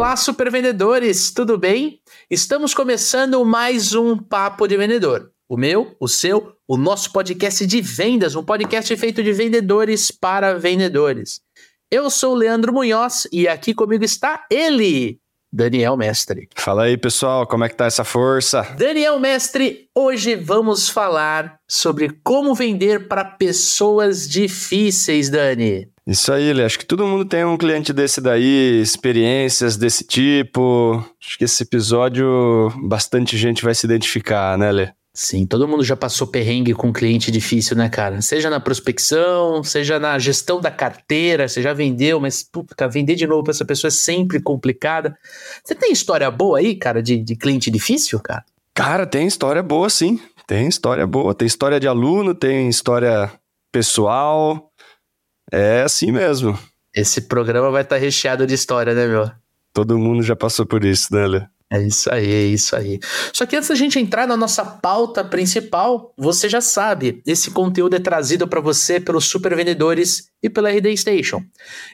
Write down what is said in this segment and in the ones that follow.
Olá, supervendedores, tudo bem? Estamos começando mais um Papo de Vendedor. O meu, o seu, o nosso podcast de vendas, um podcast feito de vendedores para vendedores. Eu sou o Leandro Munhoz e aqui comigo está ele, Daniel Mestre. Fala aí, pessoal, como é que tá essa força? Daniel Mestre, hoje vamos falar sobre como vender para pessoas difíceis, Dani. Isso aí, Lê. Acho que todo mundo tem um cliente desse daí, experiências desse tipo. Acho que esse episódio bastante gente vai se identificar, né, Lê? Sim, todo mundo já passou perrengue com cliente difícil, né, cara? Seja na prospecção, seja na gestão da carteira, você já vendeu, mas puta, vender de novo para essa pessoa é sempre complicada. Você tem história boa aí, cara, de, de cliente difícil, cara? Cara, tem história boa, sim. Tem história boa. Tem história de aluno, tem história pessoal. É assim mesmo. Esse programa vai estar tá recheado de história, né, meu? Todo mundo já passou por isso, né, Lê? É isso aí, é isso aí. Só que antes da gente entrar na nossa pauta principal, você já sabe, esse conteúdo é trazido para você pelos super vendedores e pela RD Station.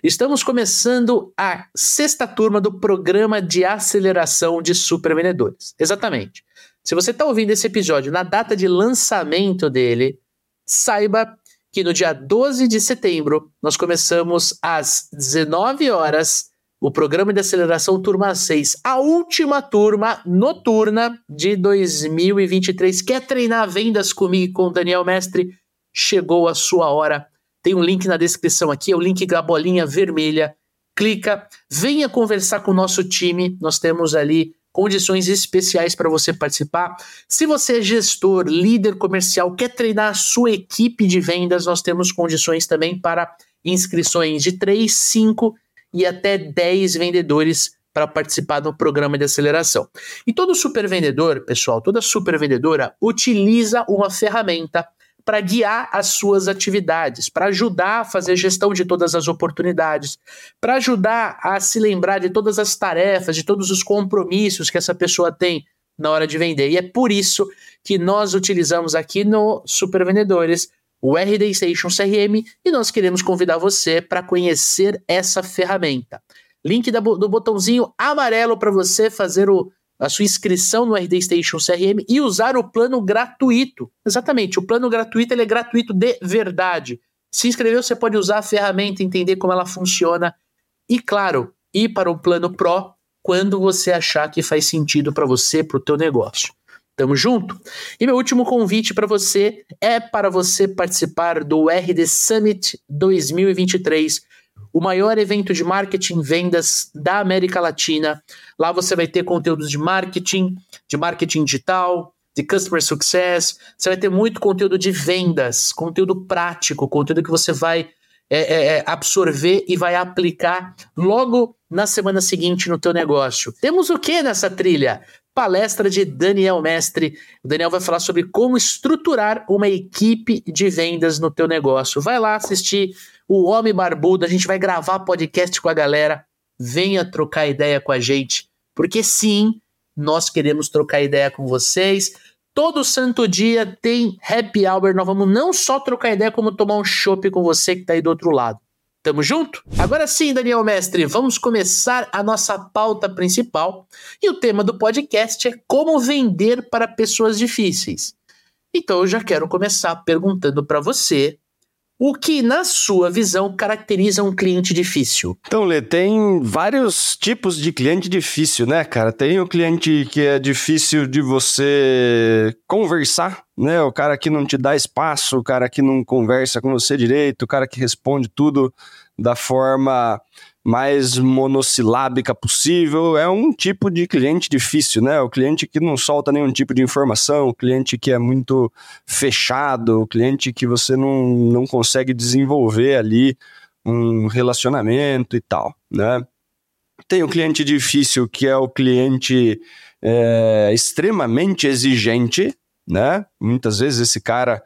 Estamos começando a sexta turma do programa de aceleração de super vendedores. Exatamente. Se você está ouvindo esse episódio na data de lançamento dele, saiba que no dia 12 de setembro nós começamos às 19 horas o programa de aceleração turma 6, a última turma noturna de 2023. Quer treinar vendas comigo com o Daniel Mestre? Chegou a sua hora. Tem um link na descrição aqui, é o link da bolinha vermelha. Clica, venha conversar com o nosso time. Nós temos ali condições especiais para você participar. Se você é gestor, líder comercial, quer treinar a sua equipe de vendas, nós temos condições também para inscrições de 3, 5 e até 10 vendedores para participar do programa de aceleração. E todo super vendedor, pessoal, toda super vendedora utiliza uma ferramenta para guiar as suas atividades, para ajudar a fazer gestão de todas as oportunidades, para ajudar a se lembrar de todas as tarefas, de todos os compromissos que essa pessoa tem na hora de vender. E é por isso que nós utilizamos aqui no Super Vendedores o RD Station CRM e nós queremos convidar você para conhecer essa ferramenta. Link do botãozinho amarelo para você fazer o, a sua inscrição no RD Station CRM e usar o plano gratuito. Exatamente, o plano gratuito ele é gratuito de verdade. Se inscreveu, você pode usar a ferramenta, entender como ela funciona e, claro, ir para o plano Pro quando você achar que faz sentido para você, para o teu negócio. Tamo junto? E meu último convite para você é para você participar do RD Summit 2023 o maior evento de marketing vendas da América Latina. Lá você vai ter conteúdos de marketing, de marketing digital, de customer success. Você vai ter muito conteúdo de vendas, conteúdo prático, conteúdo que você vai é, é, é absorver e vai aplicar logo na semana seguinte no teu negócio. Temos o que nessa trilha? Palestra de Daniel Mestre. O Daniel vai falar sobre como estruturar uma equipe de vendas no teu negócio. Vai lá assistir o Homem Barbudo, a gente vai gravar podcast com a galera. Venha trocar ideia com a gente, porque sim, nós queremos trocar ideia com vocês. Todo santo dia tem happy hour. Nós vamos não só trocar ideia, como tomar um chopp com você que está aí do outro lado. Tamo junto? Agora sim, Daniel Mestre, vamos começar a nossa pauta principal. E o tema do podcast é como vender para pessoas difíceis. Então eu já quero começar perguntando para você o que, na sua visão, caracteriza um cliente difícil? Então, Lê, tem vários tipos de cliente difícil, né, cara? Tem o cliente que é difícil de você conversar, né? O cara que não te dá espaço, o cara que não conversa com você direito, o cara que responde tudo da forma mais monossilábica possível. É um tipo de cliente difícil, né? O cliente que não solta nenhum tipo de informação, o cliente que é muito fechado, o cliente que você não, não consegue desenvolver ali um relacionamento e tal, né? Tem o cliente difícil, que é o cliente é, extremamente exigente, né? Muitas vezes esse cara,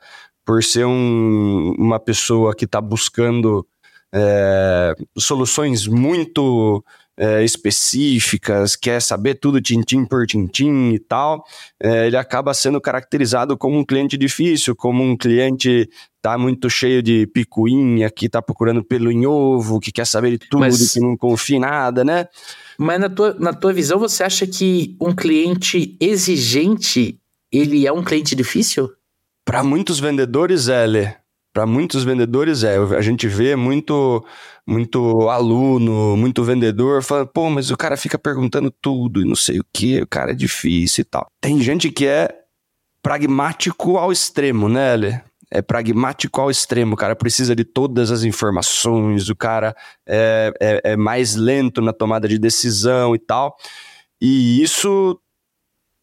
por ser um, uma pessoa que está buscando é, soluções muito é, específicas, quer saber tudo tintim por tintim e tal, é, ele acaba sendo caracterizado como um cliente difícil, como um cliente tá muito cheio de picuinha, que tá procurando pelo em ovo, que quer saber de tudo, Mas... que não confia em nada, né? Mas na tua, na tua visão, você acha que um cliente exigente, ele é um cliente difícil? Para muitos vendedores, é, Lê. Para muitos vendedores, é. A gente vê muito, muito aluno, muito vendedor falando, pô, mas o cara fica perguntando tudo e não sei o que, o cara é difícil e tal. Tem gente que é pragmático ao extremo, né, Lê? é pragmático ao extremo, o cara precisa de todas as informações, o cara é, é, é mais lento na tomada de decisão e tal. E isso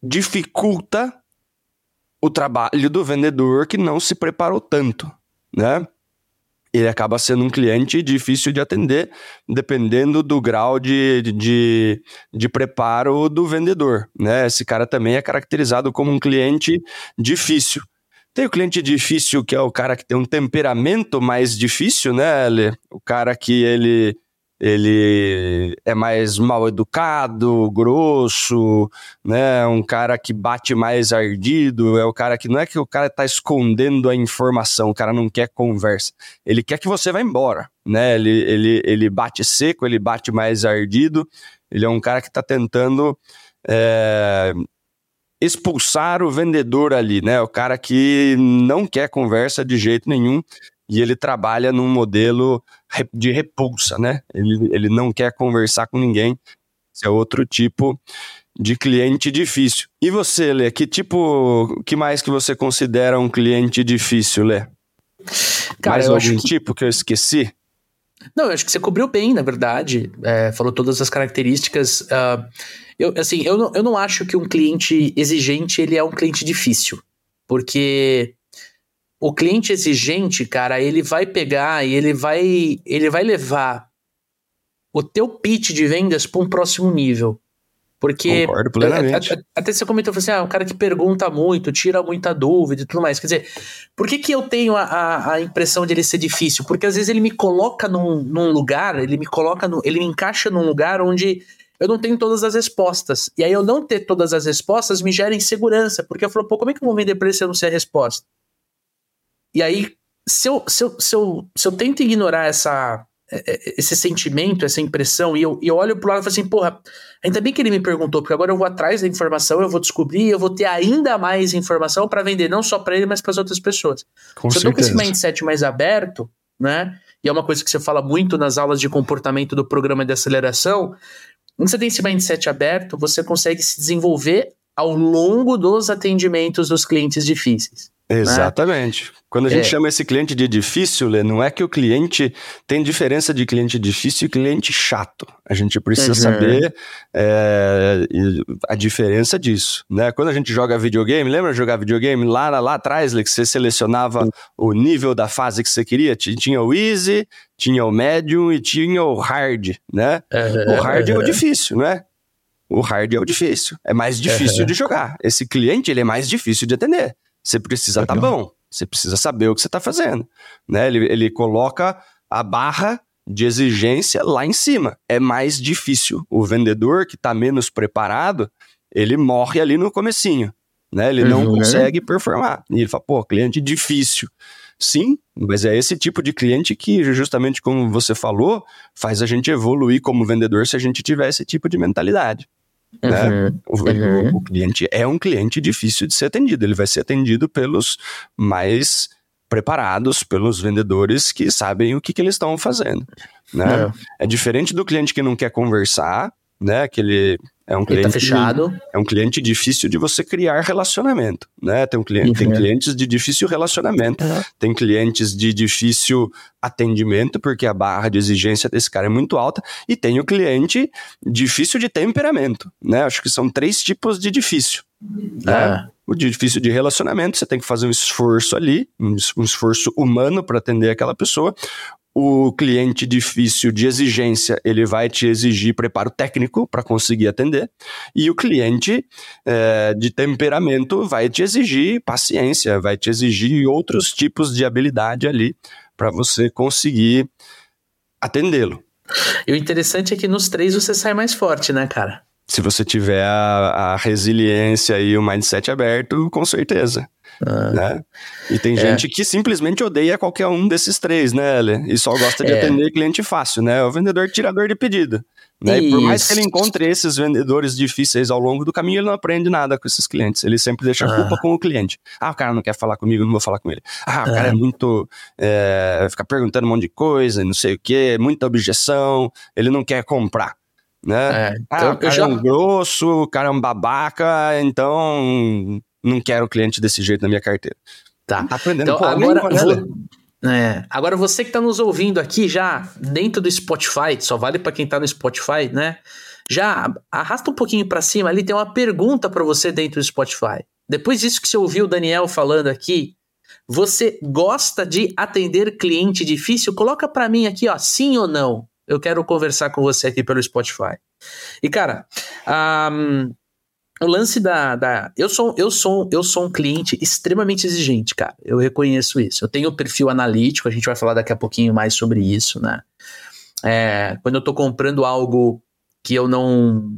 dificulta o trabalho do vendedor que não se preparou tanto, né? Ele acaba sendo um cliente difícil de atender, dependendo do grau de, de, de preparo do vendedor, né? Esse cara também é caracterizado como um cliente difícil. Tem o cliente difícil, que é o cara que tem um temperamento mais difícil, né, Ele? O cara que ele, ele é mais mal educado, grosso, né? Um cara que bate mais ardido, é o cara que não é que o cara tá escondendo a informação, o cara não quer conversa. Ele quer que você vá embora, né? Ele, ele, ele bate seco, ele bate mais ardido, ele é um cara que tá tentando é, expulsar o vendedor ali, né? O cara que não quer conversa de jeito nenhum e ele trabalha num modelo de repulsa, né? Ele, ele não quer conversar com ninguém. Esse é outro tipo de cliente difícil. E você, Lê, que tipo, que mais que você considera um cliente difícil, Lê? Cara, mais algum que... tipo que eu esqueci? Não, eu acho que você cobriu bem, na verdade. É, falou todas as características. Uh, eu, assim, eu não, eu não acho que um cliente exigente ele é um cliente difícil. Porque o cliente exigente, cara, ele vai pegar e ele vai, ele vai levar o teu pitch de vendas para um próximo nível. Porque. Concordo plenamente. Até, até você comentou assim: ah, um cara que pergunta muito, tira muita dúvida e tudo mais. Quer dizer, por que, que eu tenho a, a, a impressão de ele ser difícil? Porque às vezes ele me coloca num, num lugar, ele me coloca, no, ele me encaixa num lugar onde eu não tenho todas as respostas. E aí eu não ter todas as respostas me gera insegurança, porque eu falo, pô, como é que eu vou vender pra ele se eu não sei a resposta? E aí, se eu, se eu, se eu, se eu tento ignorar essa, é, é, esse sentimento, essa impressão, e eu, e eu olho pro lado e falo assim, porra, ainda bem que ele me perguntou, porque agora eu vou atrás da informação, eu vou descobrir, eu vou ter ainda mais informação para vender, não só para ele, mas para as outras pessoas. Com Se certeza. eu tô com esse mindset mais aberto, né? E é uma coisa que você fala muito nas aulas de comportamento do programa de aceleração. Quando você tem esse mindset aberto, você consegue se desenvolver ao longo dos atendimentos dos clientes difíceis. Né? Exatamente. Né? Quando a gente é. chama esse cliente de difícil, Lê, não é que o cliente tem diferença de cliente difícil e cliente chato. A gente precisa uhum. saber é, a diferença disso. Né? Quando a gente joga videogame, lembra de jogar videogame lá, lá atrás, Lê, que você selecionava uhum. o nível da fase que você queria? Tinha o easy, tinha o medium e tinha o hard, né? Uhum. O hard é o difícil, né? O hard é o difícil. É mais difícil de jogar. Esse cliente, ele é mais difícil de atender. Você precisa estar tá bom, você precisa saber o que você está fazendo. Né? Ele, ele coloca a barra de exigência lá em cima. É mais difícil. O vendedor que está menos preparado, ele morre ali no comecinho. Né? Ele não uhum. consegue performar. E ele fala, pô, cliente difícil. Sim, mas é esse tipo de cliente que, justamente como você falou, faz a gente evoluir como vendedor se a gente tiver esse tipo de mentalidade. Né? Uhum, o, uhum. o, cliente é um cliente difícil de ser atendido, ele vai ser atendido pelos mais preparados, pelos vendedores que sabem o que, que eles estão fazendo. Né? É. é diferente do cliente que não quer conversar, né? Que ele é um cliente tá fechado. É um cliente difícil de você criar relacionamento, né? Tem um cliente, uhum. tem clientes de difícil relacionamento, uhum. tem clientes de difícil atendimento porque a barra de exigência desse cara é muito alta e tem o cliente difícil de temperamento, né? Acho que são três tipos de difícil. Né? É. O difícil de relacionamento, você tem que fazer um esforço ali, um esforço humano para atender aquela pessoa o cliente difícil de exigência, ele vai te exigir preparo técnico para conseguir atender, e o cliente é, de temperamento vai te exigir paciência, vai te exigir outros tipos de habilidade ali para você conseguir atendê-lo. E o interessante é que nos três você sai mais forte, né, cara? Se você tiver a, a resiliência e o mindset aberto, com certeza. Ah. Né? E tem é. gente que simplesmente odeia qualquer um desses três, né, Ele? E só gosta de é. atender cliente fácil, né? O vendedor tirador de pedido. Né? E por mais que ele encontre esses vendedores difíceis ao longo do caminho, ele não aprende nada com esses clientes. Ele sempre deixa a culpa ah. com o cliente. Ah, o cara não quer falar comigo, não vou falar com ele. Ah, o cara é, é muito. É, fica perguntando um monte de coisa, não sei o que, muita objeção, ele não quer comprar. Né? É, então, ah, o cara já... é um grosso, o cara é um babaca, então não quero cliente desse jeito na minha carteira. Tá. tá aprendendo então, agora, vou, é, agora você que está nos ouvindo aqui já dentro do Spotify, só vale para quem está no Spotify, né? Já arrasta um pouquinho para cima ali, tem uma pergunta para você dentro do Spotify. Depois disso que você ouviu o Daniel falando aqui, você gosta de atender cliente difícil? Coloca para mim aqui, ó, sim ou não. Eu quero conversar com você aqui pelo Spotify. E cara, um, o lance da, da. eu, sou, eu, sou, eu sou um cliente extremamente exigente, cara. Eu reconheço isso. Eu tenho perfil analítico, a gente vai falar daqui a pouquinho mais sobre isso, né? É, quando eu tô comprando algo que eu não.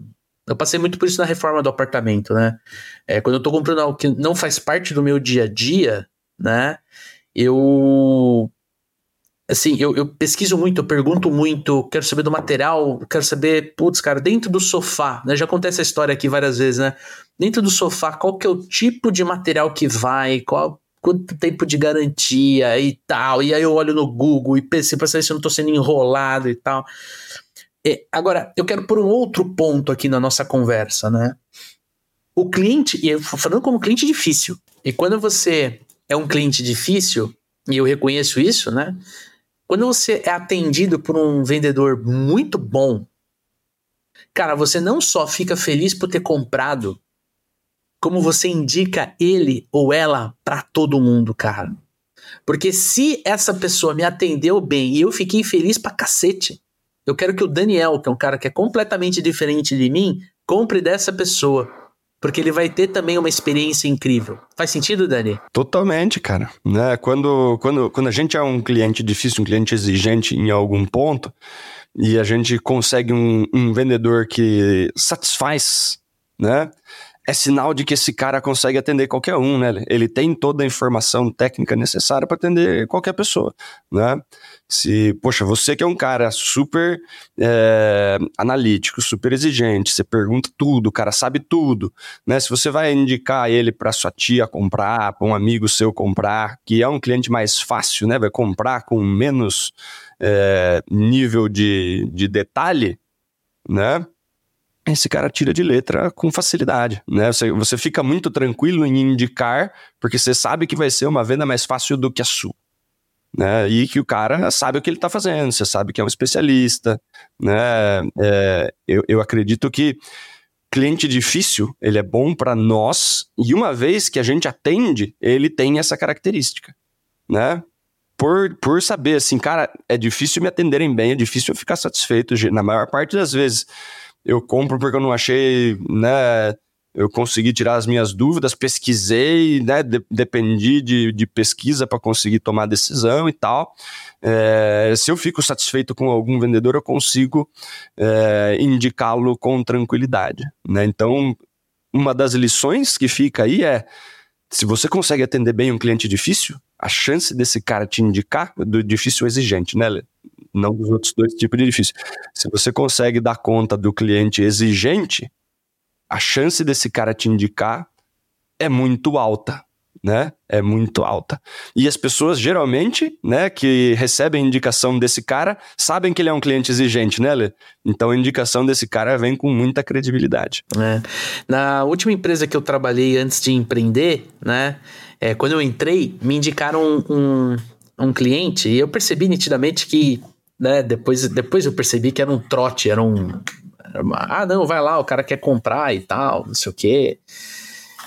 Eu passei muito por isso na reforma do apartamento, né? É, quando eu tô comprando algo que não faz parte do meu dia a dia, né? Eu assim, eu, eu, pesquiso muito, eu pergunto muito, quero saber do material, quero saber, putz, cara, dentro do sofá, né? Já acontece a história aqui várias vezes, né? Dentro do sofá, qual que é o tipo de material que vai, qual quanto tempo de garantia e tal. E aí eu olho no Google e penso para saber se eu não tô sendo enrolado e tal. É, agora, eu quero pôr um outro ponto aqui na nossa conversa, né? O cliente, e eu falando como cliente difícil, e quando você é um cliente difícil, e eu reconheço isso, né? Quando você é atendido por um vendedor muito bom, cara, você não só fica feliz por ter comprado, como você indica ele ou ela para todo mundo, cara. Porque se essa pessoa me atendeu bem e eu fiquei feliz pra cacete, eu quero que o Daniel, que é um cara que é completamente diferente de mim, compre dessa pessoa porque ele vai ter também uma experiência incrível. Faz sentido, Dani? Totalmente, cara. Né? Quando, quando, quando a gente é um cliente difícil, um cliente exigente em algum ponto, e a gente consegue um, um vendedor que satisfaz, né? É sinal de que esse cara consegue atender qualquer um, né? Ele tem toda a informação técnica necessária para atender qualquer pessoa, né? Se, poxa, você que é um cara super é, analítico, super exigente, você pergunta tudo, o cara sabe tudo, né? Se você vai indicar ele para sua tia comprar, para um amigo seu comprar, que é um cliente mais fácil, né? Vai comprar com menos é, nível de, de detalhe, né? Esse cara tira de letra com facilidade, né? Você, você fica muito tranquilo em indicar, porque você sabe que vai ser uma venda mais fácil do que a sua. Né? E que o cara sabe o que ele está fazendo, você sabe que é um especialista, né? É, eu, eu acredito que cliente difícil, ele é bom para nós, e uma vez que a gente atende, ele tem essa característica, né? Por, por saber, assim, cara, é difícil me atenderem bem, é difícil eu ficar satisfeito, na maior parte das vezes eu compro porque eu não achei, né? Eu consegui tirar as minhas dúvidas, pesquisei, né? De, dependi de, de pesquisa para conseguir tomar decisão e tal. É, se eu fico satisfeito com algum vendedor, eu consigo é, indicá-lo com tranquilidade. Né? Então, uma das lições que fica aí é: se você consegue atender bem um cliente difícil, a chance desse cara te indicar, do difícil exigente, né? Não dos outros dois tipos de edifício. Se você consegue dar conta do cliente exigente, a chance desse cara te indicar é muito alta, né? É muito alta. E as pessoas geralmente, né, que recebem indicação desse cara, sabem que ele é um cliente exigente, né, Lê? Então a indicação desse cara vem com muita credibilidade. É. Na última empresa que eu trabalhei antes de empreender, né, é, quando eu entrei, me indicaram um, um, um cliente e eu percebi nitidamente que né? Depois, depois eu percebi que era um trote, era um. Era uma, ah, não, vai lá, o cara quer comprar e tal, não sei o quê.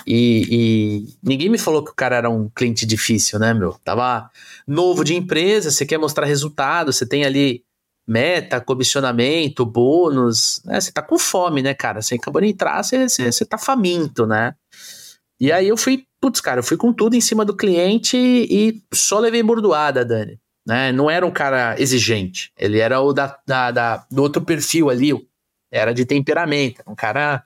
E, e, ninguém me falou que o cara era um cliente difícil, né, meu? Tava novo de empresa, você quer mostrar resultado, você tem ali meta, comissionamento, bônus, né? Você tá com fome, né, cara? Você acabou de entrar, você, você, você tá faminto, né? E aí eu fui, putz, cara, eu fui com tudo em cima do cliente e, só levei bordoada, Dani né? Não era um cara exigente. Ele era o da, da, da do outro perfil ali. era de temperamento. Um cara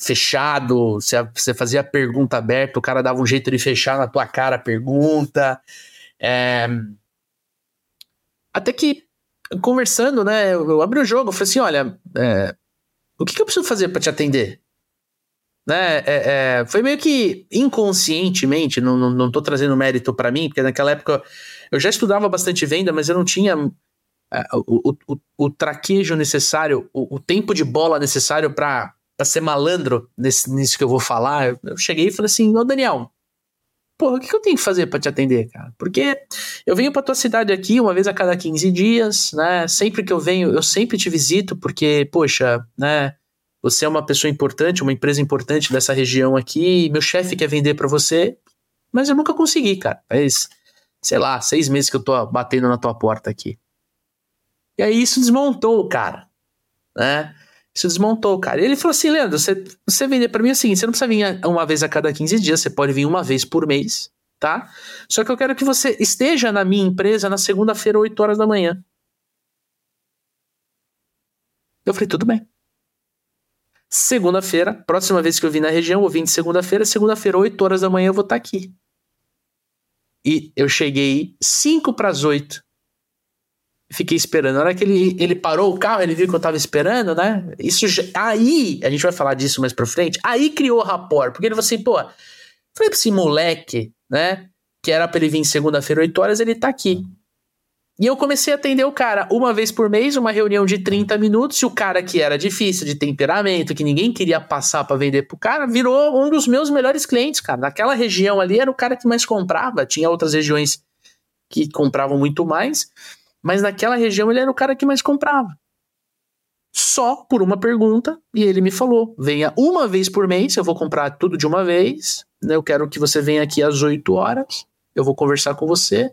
fechado, você, fazia pergunta aberta, o cara dava um jeito de fechar na tua cara a pergunta. É... Até que, conversando, né, eu, eu abri o jogo, eu falei assim, olha, é, o que, que eu preciso fazer para te atender? Né, é, é, foi meio que inconscientemente, não, não, não tô trazendo mérito para mim, porque naquela época eu já estudava bastante venda, mas eu não tinha é, o, o, o, traquejo necessário, o, o, tempo de bola necessário para ser malandro nesse, nisso que eu vou falar. Eu, eu cheguei e falei assim: Ô Daniel, porra, o que, que eu tenho que fazer para te atender, cara? Porque eu venho pra tua cidade aqui uma vez a cada 15 dias, né? Sempre que eu venho, eu sempre te visito, porque, poxa, né? Você é uma pessoa importante, uma empresa importante dessa região aqui, meu chefe quer vender para você, mas eu nunca consegui, cara. Faz, sei lá, seis meses que eu tô batendo na tua porta aqui. E aí isso desmontou, cara, né? Isso desmontou, cara. E ele falou assim: Leandro, você, você vender para mim é o seguinte: você não precisa vir uma vez a cada 15 dias, você pode vir uma vez por mês, tá? Só que eu quero que você esteja na minha empresa na segunda-feira, 8 horas da manhã. Eu falei: tudo bem. Segunda-feira, próxima vez que eu vim na região, eu vim de segunda-feira, segunda-feira, 8 horas da manhã, eu vou estar tá aqui. E eu cheguei 5 para as 8 fiquei esperando. Na hora que ele, ele parou o carro, ele viu que eu tava esperando, né? Isso aí, a gente vai falar disso mais pra frente, aí criou rapport, porque ele falou assim, pô, falei pra esse moleque, né? Que era pra ele vir segunda-feira, 8 horas, ele tá aqui. E eu comecei a atender o cara uma vez por mês, uma reunião de 30 minutos, e o cara que era difícil, de temperamento, que ninguém queria passar para vender pro cara, virou um dos meus melhores clientes, cara. Naquela região ali era o cara que mais comprava, tinha outras regiões que compravam muito mais. Mas naquela região ele era o cara que mais comprava. Só por uma pergunta, e ele me falou: venha uma vez por mês, eu vou comprar tudo de uma vez. Né? Eu quero que você venha aqui às 8 horas, eu vou conversar com você.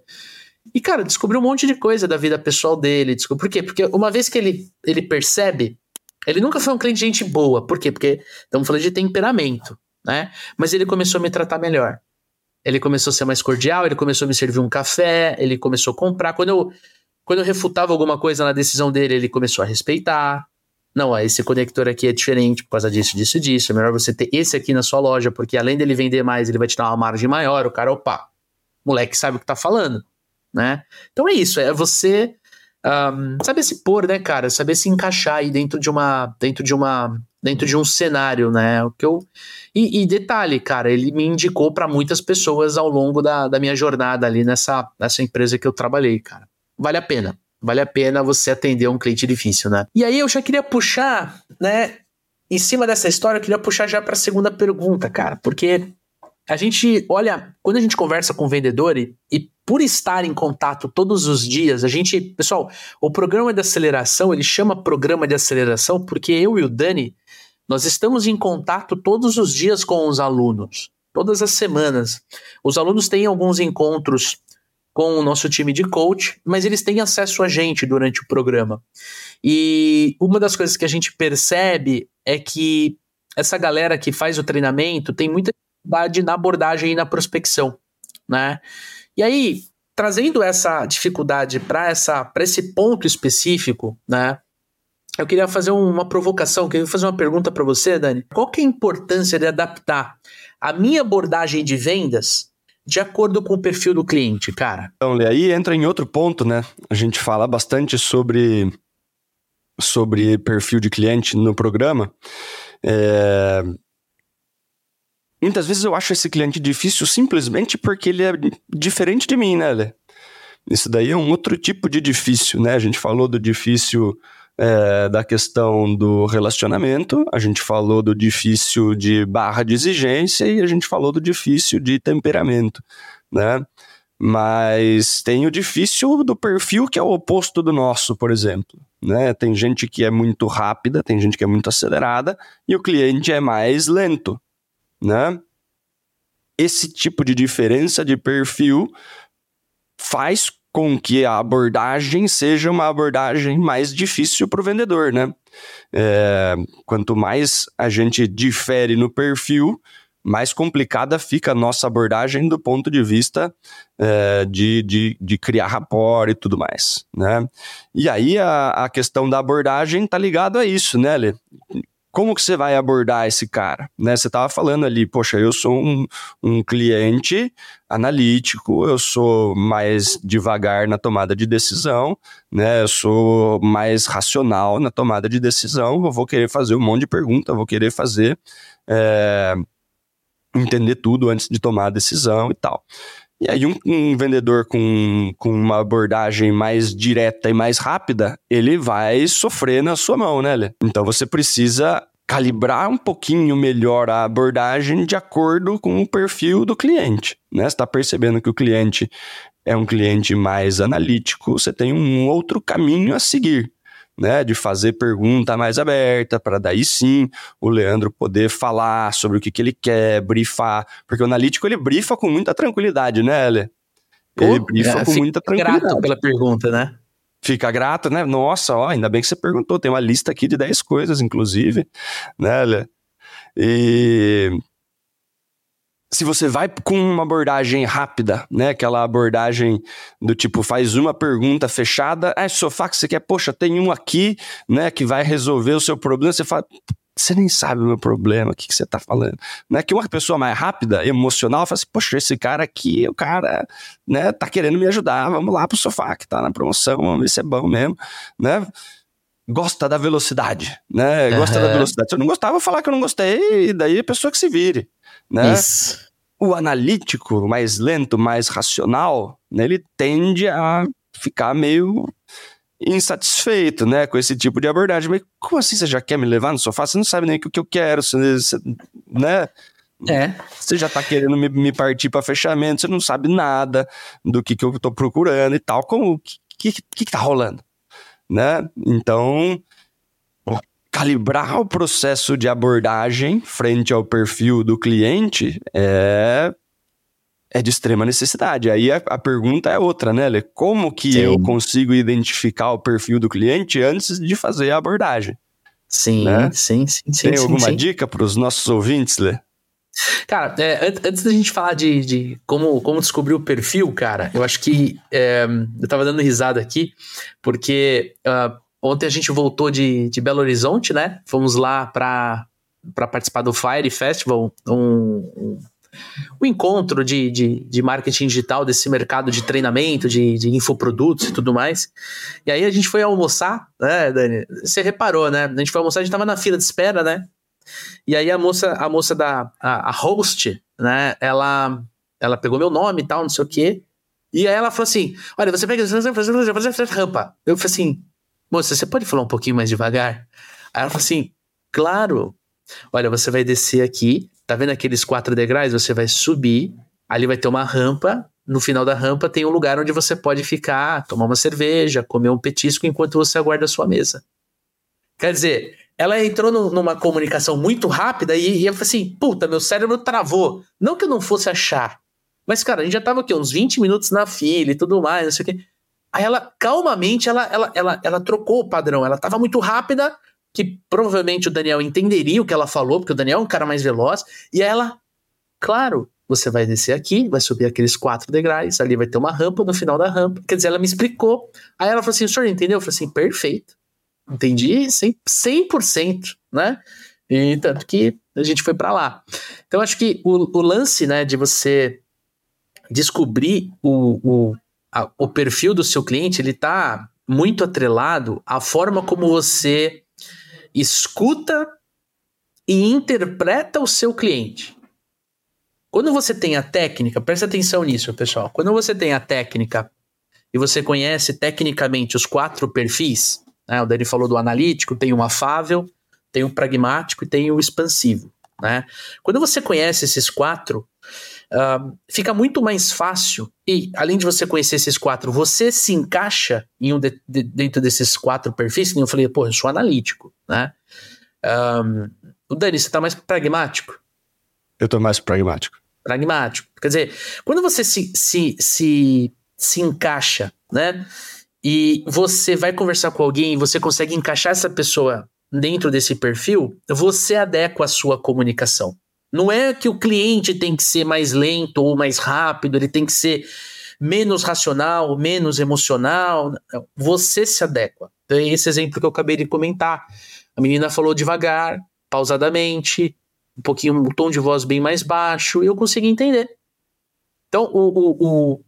E, cara, descobriu um monte de coisa da vida pessoal dele. Por quê? Porque uma vez que ele, ele percebe, ele nunca foi um cliente gente boa. Por quê? Porque estamos falando de temperamento, né? Mas ele começou a me tratar melhor. Ele começou a ser mais cordial, ele começou a me servir um café, ele começou a comprar. Quando eu quando eu refutava alguma coisa na decisão dele, ele começou a respeitar. Não, ó, esse conector aqui é diferente por causa disso, disso, disso. É melhor você ter esse aqui na sua loja, porque além dele vender mais, ele vai te dar uma margem maior. O cara, opa, moleque sabe o que tá falando, né? Então é isso, é você um, saber se pôr, né, cara? Saber se encaixar aí dentro de uma, dentro de uma, dentro de um cenário, né? O que eu e, e detalhe, cara, ele me indicou para muitas pessoas ao longo da, da minha jornada ali nessa, nessa empresa que eu trabalhei, cara vale a pena. Vale a pena você atender um cliente difícil, né? E aí eu já queria puxar, né? Em cima dessa história, eu queria puxar já para a segunda pergunta, cara, porque a gente, olha, quando a gente conversa com o vendedor e, e, por estar em contato todos os dias, a gente, pessoal, o programa de aceleração, ele chama programa de aceleração porque eu e o Dani, nós estamos em contato todos os dias com os alunos, todas as semanas. Os alunos têm alguns encontros com o nosso time de coach, mas eles têm acesso a gente durante o programa. E uma das coisas que a gente percebe é que essa galera que faz o treinamento tem muita dificuldade na abordagem e na prospecção, né? E aí, trazendo essa dificuldade para essa para esse ponto específico, né? Eu queria fazer uma provocação, queria fazer uma pergunta para você, Dani. Qual que é a importância de adaptar a minha abordagem de vendas de acordo com o perfil do cliente, cara. Então, aí entra em outro ponto, né? A gente fala bastante sobre, sobre perfil de cliente no programa. É... Muitas vezes eu acho esse cliente difícil simplesmente porque ele é diferente de mim, né, Lê? Isso daí é um outro tipo de difícil, né? A gente falou do difícil é, da questão do relacionamento, a gente falou do difícil de barra de exigência e a gente falou do difícil de temperamento, né? Mas tem o difícil do perfil que é o oposto do nosso, por exemplo. Né? Tem gente que é muito rápida, tem gente que é muito acelerada e o cliente é mais lento. Né? Esse tipo de diferença de perfil faz com que a abordagem seja uma abordagem mais difícil para o vendedor, né? É, quanto mais a gente difere no perfil, mais complicada fica a nossa abordagem do ponto de vista é, de, de, de, criar rapport e tudo mais, né? E aí a, a questão da abordagem tá ligado a isso, né, Lê? Como que você vai abordar esse cara? Né? Você estava falando ali, poxa, eu sou um, um cliente analítico, eu sou mais devagar na tomada de decisão, né? Eu sou mais racional na tomada de decisão, eu vou querer fazer um monte de perguntas, vou querer fazer é, entender tudo antes de tomar a decisão e tal. E aí, um, um, vendedor com, com uma abordagem mais direta e mais rápida, ele vai sofrer na sua mão, né, Lê? Então você precisa calibrar um pouquinho melhor a abordagem de acordo com o perfil do cliente. Né? Você está percebendo que o cliente é um cliente mais analítico, você tem um outro caminho a seguir né, de fazer pergunta mais aberta, para daí sim o Leandro poder falar sobre o que, que ele quer, brifar, porque o analítico ele brifa com muita tranquilidade, né, Ele Ele brifa é, com muita tranquilidade. grato pela pergunta, né? Fica grato, né? Nossa, ó, ainda bem que você perguntou, tem uma lista aqui de 10 coisas, inclusive, né, Lê? E se você vai com uma abordagem rápida, né? Aquela abordagem do tipo, faz uma pergunta fechada, ah, sofá que você quer, poxa, tem um aqui, né, que vai resolver o seu problema, você fala, você nem sabe o meu problema, o que, que você tá falando. Não é que uma pessoa mais rápida, emocional, fala assim, poxa, esse cara aqui, o cara, né, tá querendo me ajudar, vamos lá pro sofá que tá na promoção, vamos ver se é bom mesmo, né? Gosta da velocidade, né? Gosta uhum. da velocidade. Se eu não gostava, eu falar que eu não gostei, e daí a pessoa que se vire. Né? Isso. O analítico, mais lento, mais racional, né, ele tende a ficar meio insatisfeito, né, com esse tipo de abordagem. Mas como assim você já quer me levar no sofá? Você não sabe nem o que eu quero, você, você, né? É. Você já tá querendo me, me partir para fechamento, você não sabe nada do que, que eu tô procurando e tal. Como, o que, que, que tá rolando? Né? Então, calibrar o processo de abordagem frente ao perfil do cliente é é de extrema necessidade. Aí a, a pergunta é outra, né, Lê? Como que sim. eu consigo identificar o perfil do cliente antes de fazer a abordagem? Sim, né? sim, sim, sim. Tem sim, alguma sim. dica para os nossos ouvintes, Lê? Cara, é, antes da gente falar de, de, como, como descobrir o perfil, cara, eu acho que é, eu tava dando risada aqui, porque uh, Ontem a gente voltou de, de Belo Horizonte, né? Fomos lá para participar do Fire Festival, um, um, um encontro de, de, de, marketing digital desse mercado de treinamento, de, de infoprodutos e tudo mais. E aí a gente foi almoçar, né, Dani? Você reparou, né? A gente foi almoçar, a gente tava na fila de espera, né? E aí a moça, a moça da a, a host, né? Ela, ela pegou meu nome e tal, não sei o quê. E aí ela falou assim: Olha, você pega, rampa. Eu falei assim: Moça, você pode falar um pouquinho mais devagar? Aí ela falou assim: Claro. Olha, você vai descer aqui, tá vendo aqueles quatro degraus? Você vai subir, ali vai ter uma rampa. No final da rampa tem um lugar onde você pode ficar, tomar uma cerveja, comer um petisco enquanto você aguarda a sua mesa. Quer dizer, ela entrou no, numa comunicação muito rápida e, e ela falou assim: puta, meu cérebro travou. Não que eu não fosse achar, mas, cara, a gente já tava aqui uns 20 minutos na fila e tudo mais, não sei o quê. Aí ela, calmamente, ela, ela, ela, ela trocou o padrão. Ela estava muito rápida, que provavelmente o Daniel entenderia o que ela falou, porque o Daniel é um cara mais veloz. E ela, claro, você vai descer aqui, vai subir aqueles quatro degraus, ali vai ter uma rampa no final da rampa. Quer dizer, ela me explicou. Aí ela falou assim: o senhor entendeu? Eu falei assim: perfeito. Entendi 100%, 100% né? E tanto que a gente foi para lá. Então, acho que o, o lance, né, de você descobrir o, o a, o perfil do seu cliente ele está muito atrelado à forma como você escuta e interpreta o seu cliente. Quando você tem a técnica, presta atenção nisso, pessoal. Quando você tem a técnica e você conhece tecnicamente os quatro perfis, né? o Dani falou do analítico, tem o afável, tem o pragmático e tem o expansivo. Né? Quando você conhece esses quatro, uh, fica muito mais fácil. E além de você conhecer esses quatro, você se encaixa em um de, de, dentro desses quatro perfis. Que eu falei, pô, eu sou analítico, né? Um, o Dani, você tá mais pragmático? Eu tô mais pragmático. Pragmático. Quer dizer, quando você se, se, se, se encaixa, né? E você vai conversar com alguém e você consegue encaixar essa pessoa dentro desse perfil, você adequa a sua comunicação. Não é que o cliente tem que ser mais lento ou mais rápido, ele tem que ser menos racional, menos emocional. Você se adequa. Então, é esse exemplo que eu acabei de comentar. A menina falou devagar, pausadamente, um pouquinho, um tom de voz bem mais baixo, e eu consegui entender. Então, o, o, o...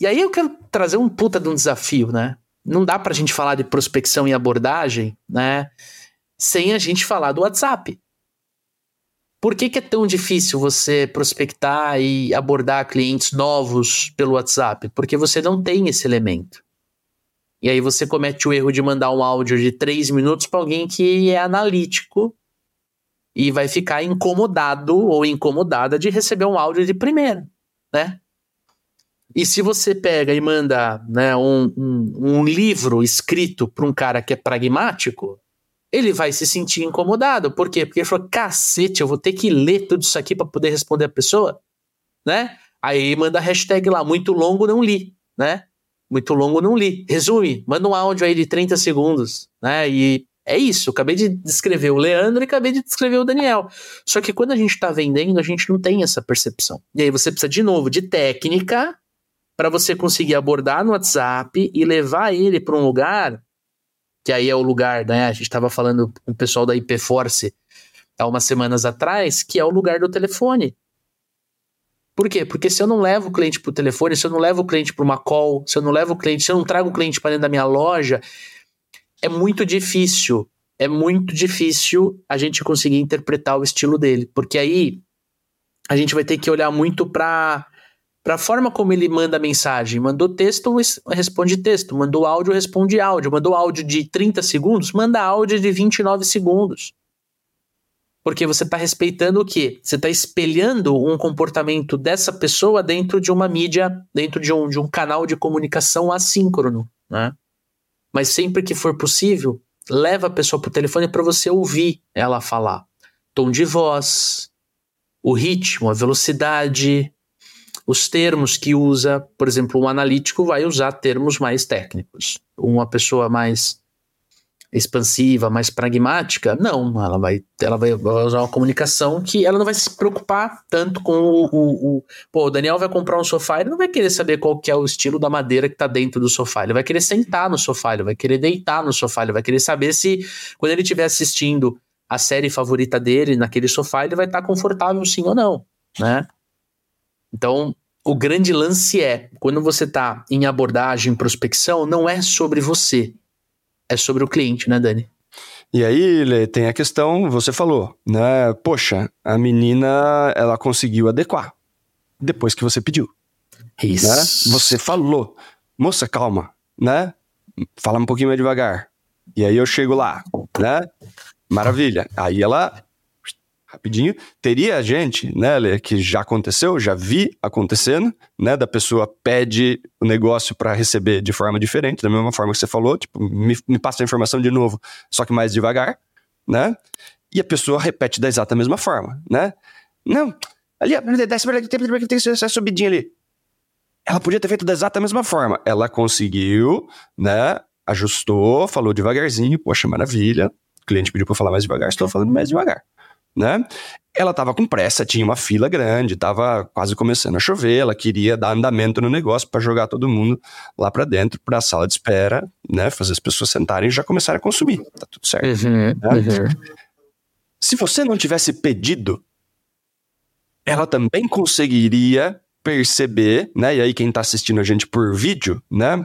E aí eu quero trazer um puta de um desafio, né? Não dá pra gente falar de prospecção e abordagem, né? Sem a gente falar do WhatsApp. Por que, que é tão difícil você prospectar e abordar clientes novos pelo WhatsApp? Porque você não tem esse elemento. E aí você comete o erro de mandar um áudio de três minutos para alguém que é analítico e vai ficar incomodado ou incomodada de receber um áudio de primeira, né? E se você pega e manda né, um, um, um livro escrito para um cara que é pragmático, ele vai se sentir incomodado. Por quê? Porque ele falou: cacete, eu vou ter que ler tudo isso aqui para poder responder a pessoa, né? Aí manda a hashtag lá, muito longo, não li, né? Muito longo, não li. Resume, manda um áudio aí de 30 segundos, né? E é isso, acabei de descrever o Leandro e acabei de descrever o Daniel. Só que quando a gente está vendendo, a gente não tem essa percepção. E aí você precisa, de novo, de técnica para você conseguir abordar no WhatsApp e levar ele para um lugar que aí é o lugar, né? A gente estava falando com o pessoal da IP Force há umas semanas atrás, que é o lugar do telefone. Por quê? Porque se eu não levo o cliente para o telefone, se eu não levo o cliente para uma call, se eu não levo o cliente, se eu não trago o cliente para dentro da minha loja, é muito difícil. É muito difícil a gente conseguir interpretar o estilo dele, porque aí a gente vai ter que olhar muito para para a forma como ele manda mensagem. Mandou texto, responde texto. Mandou áudio, responde áudio. Mandou áudio de 30 segundos, manda áudio de 29 segundos. Porque você está respeitando o quê? Você está espelhando um comportamento dessa pessoa dentro de uma mídia, dentro de um, de um canal de comunicação assíncrono, né? Mas sempre que for possível, leva a pessoa para o telefone para você ouvir ela falar. Tom de voz, o ritmo, a velocidade, os termos que usa, por exemplo, um analítico vai usar termos mais técnicos. Uma pessoa mais expansiva, mais pragmática, não, ela vai, ela vai usar uma comunicação que ela não vai se preocupar tanto com o, o, o, pô, o Daniel vai comprar um sofá, ele não vai querer saber qual que é o estilo da madeira que está dentro do sofá, ele vai querer sentar no sofá, ele vai querer deitar no sofá, ele vai querer saber se quando ele estiver assistindo a série favorita dele naquele sofá, ele vai estar tá confortável sim ou não, né? Então, o grande lance é, quando você está em abordagem, prospecção, não é sobre você, é sobre o cliente, né, Dani? E aí, tem a questão, você falou, né? Poxa, a menina, ela conseguiu adequar depois que você pediu. Isso. Né? Você falou, moça, calma, né? Fala um pouquinho mais devagar. E aí eu chego lá, né? Maravilha. Aí ela rapidinho. Teria gente, né, Lê, que já aconteceu, já vi acontecendo, né, da pessoa pede o negócio para receber de forma diferente, da mesma forma que você falou, tipo, me, me passa a informação de novo, só que mais devagar, né? E a pessoa repete da exata mesma forma, né? Não, ali, desce tem, tem essa subidinha ali. Ela podia ter feito da exata mesma forma. Ela conseguiu, né? Ajustou, falou devagarzinho, poxa, maravilha. O cliente pediu para falar mais devagar, estou falando mais devagar né? Ela estava com pressa, tinha uma fila grande, estava quase começando a chover, ela queria dar andamento no negócio para jogar todo mundo lá para dentro, para a sala de espera, né? Fazer as pessoas sentarem e já começarem a consumir. Tá tudo certo. Uhum, né? uhum. Se você não tivesse pedido, ela também conseguiria perceber, né? E aí quem está assistindo a gente por vídeo, né?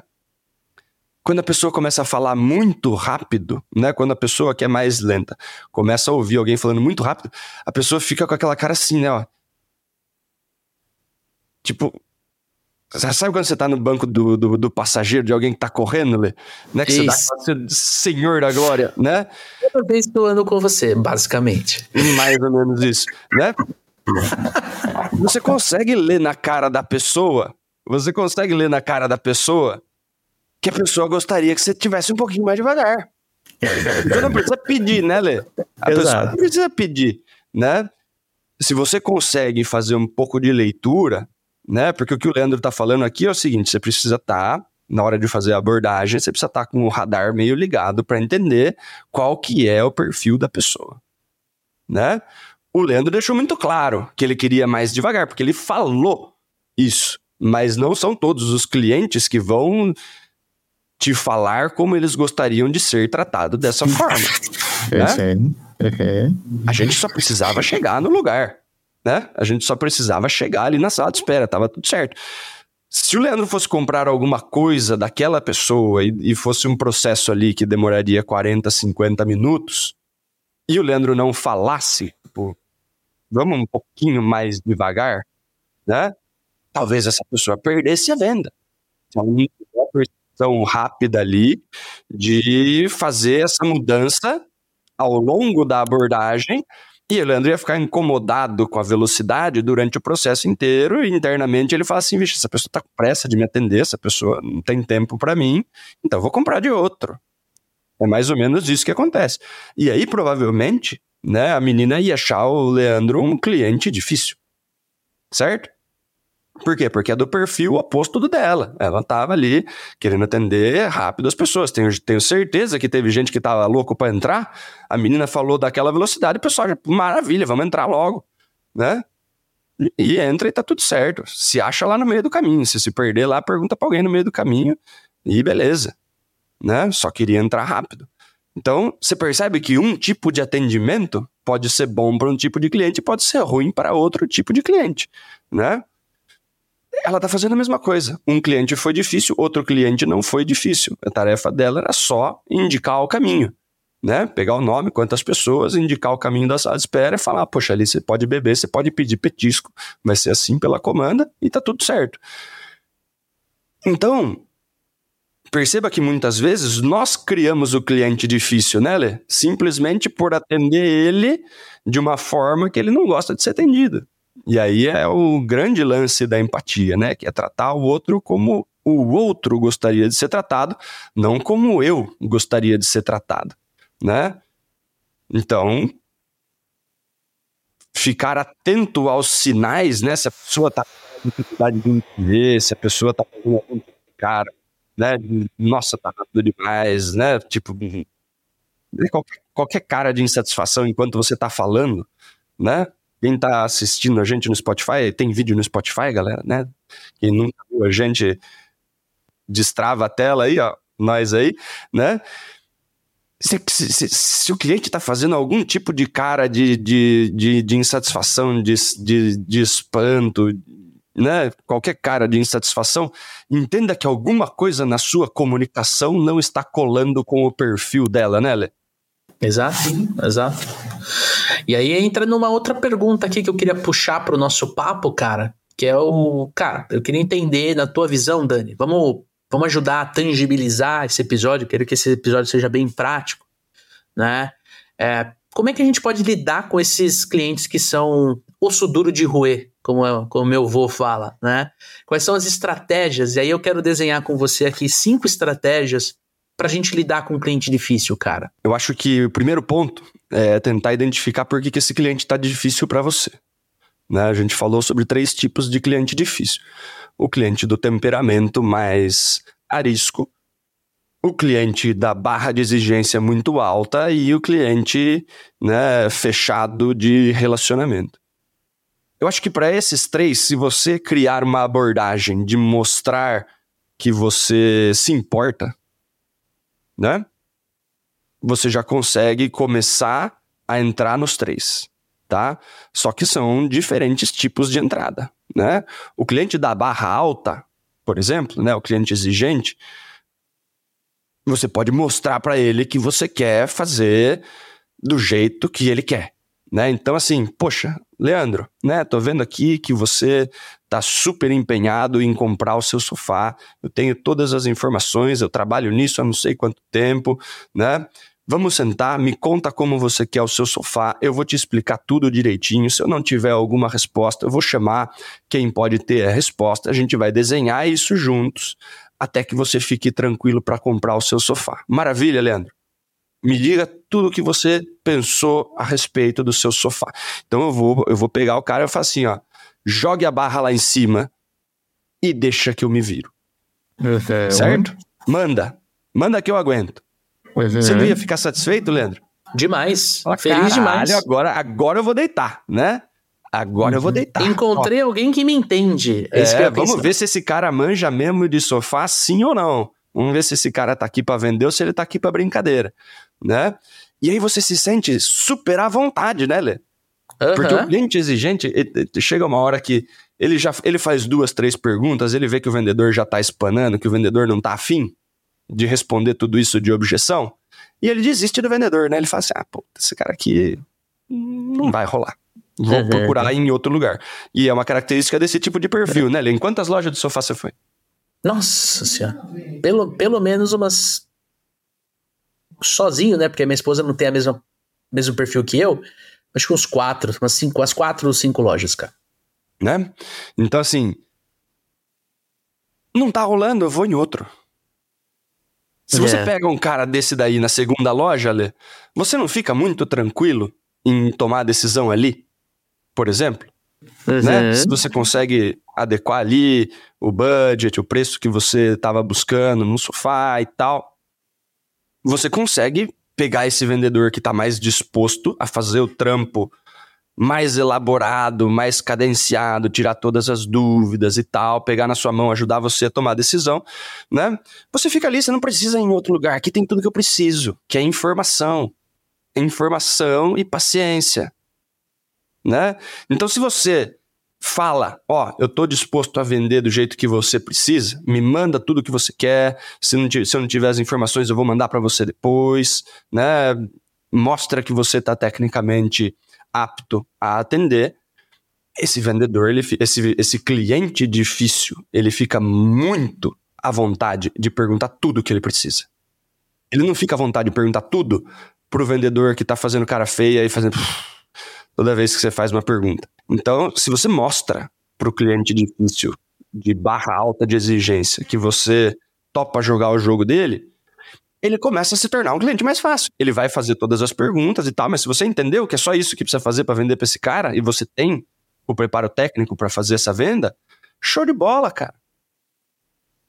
Quando a pessoa começa a falar muito rápido, né? Quando a pessoa que é mais lenta começa a ouvir alguém falando muito rápido, a pessoa fica com aquela cara assim, né? Ó. Tipo, sabe quando você tá no banco do, do, do passageiro de alguém que tá correndo, Lê? Né? Que Isso. você dá senhor da glória, né? Toda vez que eu ando com você, basicamente. Mais ou menos isso, né? você consegue ler na cara da pessoa, você consegue ler na cara da pessoa que a pessoa gostaria que você tivesse um pouquinho mais devagar. Você não precisa pedir, né, Lê? A Exato. pessoa não precisa pedir, né? Se você consegue fazer um pouco de leitura, né? Porque o que o Leandro tá falando aqui é o seguinte: você precisa estar, tá, na hora de fazer a abordagem, você precisa estar tá com o radar meio ligado para entender qual que é o perfil da pessoa, né? O Leandro deixou muito claro que ele queria mais devagar, porque ele falou isso. Mas não são todos os clientes que vão te falar como eles gostariam de ser tratado dessa forma. né? A gente só precisava chegar no lugar, né? A gente só precisava chegar ali na sala de espera, tava tudo certo. Se o Leandro fosse comprar alguma coisa daquela pessoa e, e fosse um processo ali que demoraria 40, 50 minutos, e o Leandro não falasse, tipo, vamos um pouquinho mais devagar, né? Talvez essa pessoa perdesse a venda. Então, percepção rápida ali de fazer essa mudança ao longo da abordagem e Leandro ia ficar incomodado com a velocidade durante o processo inteiro, e internamente ele fala assim: vixe, essa pessoa tá com pressa de me atender, essa pessoa não tem tempo para mim, então vou comprar de outro. É mais ou menos isso que acontece. E aí, provavelmente, né, a menina ia achar o Leandro um cliente difícil. Certo? Por quê? Porque é do perfil oposto do dela. Ela tava ali querendo atender rápido as pessoas. Tenho, tenho certeza que teve gente que tava louco para entrar. A menina falou daquela velocidade, o pessoal já, maravilha, vamos entrar logo, né? E, entra e tá tudo certo. Se acha lá no meio do caminho. Se se perder lá, pergunta pra alguém no meio do caminho e beleza, né? Só queria entrar rápido. Então, você percebe que um tipo de atendimento pode ser bom para um tipo de cliente pode ser ruim para outro tipo de cliente, né? Ela está fazendo a mesma coisa. Um cliente foi difícil, outro cliente não foi difícil. A tarefa dela era só indicar o caminho. Né? Pegar o nome, quantas pessoas, indicar o caminho da sala de espera e falar: poxa, ali você pode beber, você pode pedir petisco, vai ser assim pela comanda e tá tudo certo. Então, perceba que muitas vezes nós criamos o cliente difícil, né, Lê? Simplesmente por atender ele de uma forma que ele não gosta de ser atendido. E aí é o grande lance da empatia, né? Que é tratar o outro como o outro gostaria de ser tratado, não como eu gostaria de ser tratado, né? Então, ficar atento aos sinais, né? Se a pessoa tá com dificuldade de entender, se a pessoa tá com algum cara, né? Nossa, tá rápido demais, né? Tipo, qualquer, qualquer cara de insatisfação enquanto você tá falando, né? Quem tá assistindo a gente no Spotify, tem vídeo no Spotify, galera, né? Quem nunca viu a gente destrava a tela aí, ó, nós aí, né? Se, se, se, o cliente está fazendo algum tipo de cara de, de, de, de insatisfação, de, de, de espanto, né? Qualquer cara de insatisfação, entenda que alguma coisa na sua comunicação não está colando com o perfil dela, né, Lê? Exato, exato. E aí entra numa outra pergunta aqui que eu queria puxar para o nosso papo, cara, que é o. Cara, eu queria entender, na tua visão, Dani, vamos, vamos ajudar a tangibilizar esse episódio, quero que esse episódio seja bem prático, né? É, como é que a gente pode lidar com esses clientes que são osso duro de roer, como, eu, como meu avô fala, né? Quais são as estratégias? E aí eu quero desenhar com você aqui cinco estratégias para a gente lidar com um cliente difícil, cara? Eu acho que o primeiro ponto é tentar identificar por que, que esse cliente está difícil para você. Né? A gente falou sobre três tipos de cliente difícil: o cliente do temperamento mais arisco, o cliente da barra de exigência muito alta e o cliente né, fechado de relacionamento. Eu acho que para esses três, se você criar uma abordagem de mostrar que você se importa, né? Você já consegue começar a entrar nos três, tá? Só que são diferentes tipos de entrada, né? O cliente da barra alta, por exemplo, né, o cliente exigente, você pode mostrar para ele que você quer fazer do jeito que ele quer, né? Então assim, poxa, Leandro, né? Tô vendo aqui que você tá super empenhado em comprar o seu sofá. Eu tenho todas as informações, eu trabalho nisso há não sei quanto tempo, né? Vamos sentar, me conta como você quer o seu sofá, eu vou te explicar tudo direitinho. Se eu não tiver alguma resposta, eu vou chamar quem pode ter a resposta. A gente vai desenhar isso juntos até que você fique tranquilo para comprar o seu sofá. Maravilha, Leandro? Me diga tudo o que você pensou a respeito do seu sofá. Então eu vou, eu vou pegar o cara e falar assim, ó, jogue a barra lá em cima e deixa que eu me viro. É, certo? Manda. Manda que eu aguento. É. Você não ia ficar satisfeito, Leandro? Demais. Fala, Feliz demais. Agora, agora eu vou deitar, né? Agora uhum. eu vou uhum. deitar. Encontrei Ó. alguém que me entende. É, é vamos ver se esse cara manja mesmo de sofá, sim ou não. Vamos ver se esse cara tá aqui para vender ou se ele tá aqui para brincadeira, né? E aí você se sente super à vontade, né, Lê? Uhum. Porque o cliente exigente, chega uma hora que ele já ele faz duas, três perguntas, ele vê que o vendedor já tá espanando, que o vendedor não tá afim de responder tudo isso de objeção, e ele desiste do vendedor, né? Ele fala assim: ah, pô, esse cara aqui não vai rolar. Vou uhum. procurar em outro lugar. E é uma característica desse tipo de perfil, né, Lê? Em quantas lojas de sofá você foi? Nossa senhora. Pelo, pelo menos umas. Sozinho, né? Porque minha esposa não tem a mesma mesmo perfil que eu. Acho que uns quatro, umas cinco, umas quatro ou cinco lojas, cara. Né? Então, assim. Não tá rolando, eu vou em outro. Se você é. pega um cara desse daí na segunda loja, Lê, você não fica muito tranquilo em tomar a decisão ali? Por exemplo? Uhum. Né? Se você consegue adequar ali o budget, o preço que você estava buscando no sofá e tal, você consegue pegar esse vendedor que está mais disposto a fazer o trampo mais elaborado, mais cadenciado, tirar todas as dúvidas e tal, pegar na sua mão, ajudar você a tomar a decisão, né? Você fica ali, você não precisa ir em outro lugar. Aqui tem tudo que eu preciso, que é informação. Informação e paciência né? Então, se você fala, ó, eu tô disposto a vender do jeito que você precisa, me manda tudo que você quer, se, não, se eu não tiver as informações eu vou mandar para você depois, né? Mostra que você está tecnicamente apto a atender. Esse vendedor, ele, esse, esse cliente difícil, ele fica muito à vontade de perguntar tudo que ele precisa. Ele não fica à vontade de perguntar tudo pro vendedor que tá fazendo cara feia e fazendo toda vez que você faz uma pergunta. Então, se você mostra para o cliente difícil, de barra alta de exigência, que você topa jogar o jogo dele, ele começa a se tornar um cliente mais fácil. Ele vai fazer todas as perguntas e tal, mas se você entendeu que é só isso que precisa fazer para vender para esse cara e você tem o preparo técnico para fazer essa venda, show de bola, cara.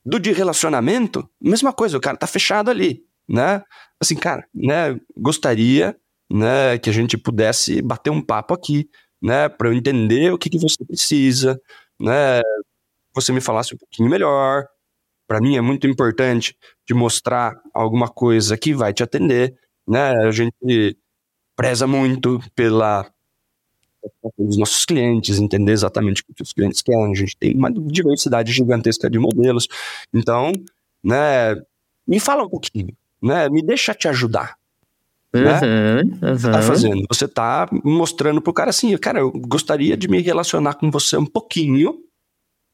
Do de relacionamento, mesma coisa, o cara tá fechado ali, né? Assim, cara, né, gostaria né, que a gente pudesse bater um papo aqui, né, para eu entender o que, que você precisa, né, você me falasse um pouquinho melhor. Para mim é muito importante de mostrar alguma coisa que vai te atender, né? A gente preza muito pela os nossos clientes, entender exatamente o que os clientes querem. A gente tem uma diversidade gigantesca de modelos. Então, né, me fala um pouquinho, né? Me deixa te ajudar. Né? Uhum, uhum. Você tá fazendo? Você tá mostrando pro cara assim, cara, eu gostaria de me relacionar com você um pouquinho,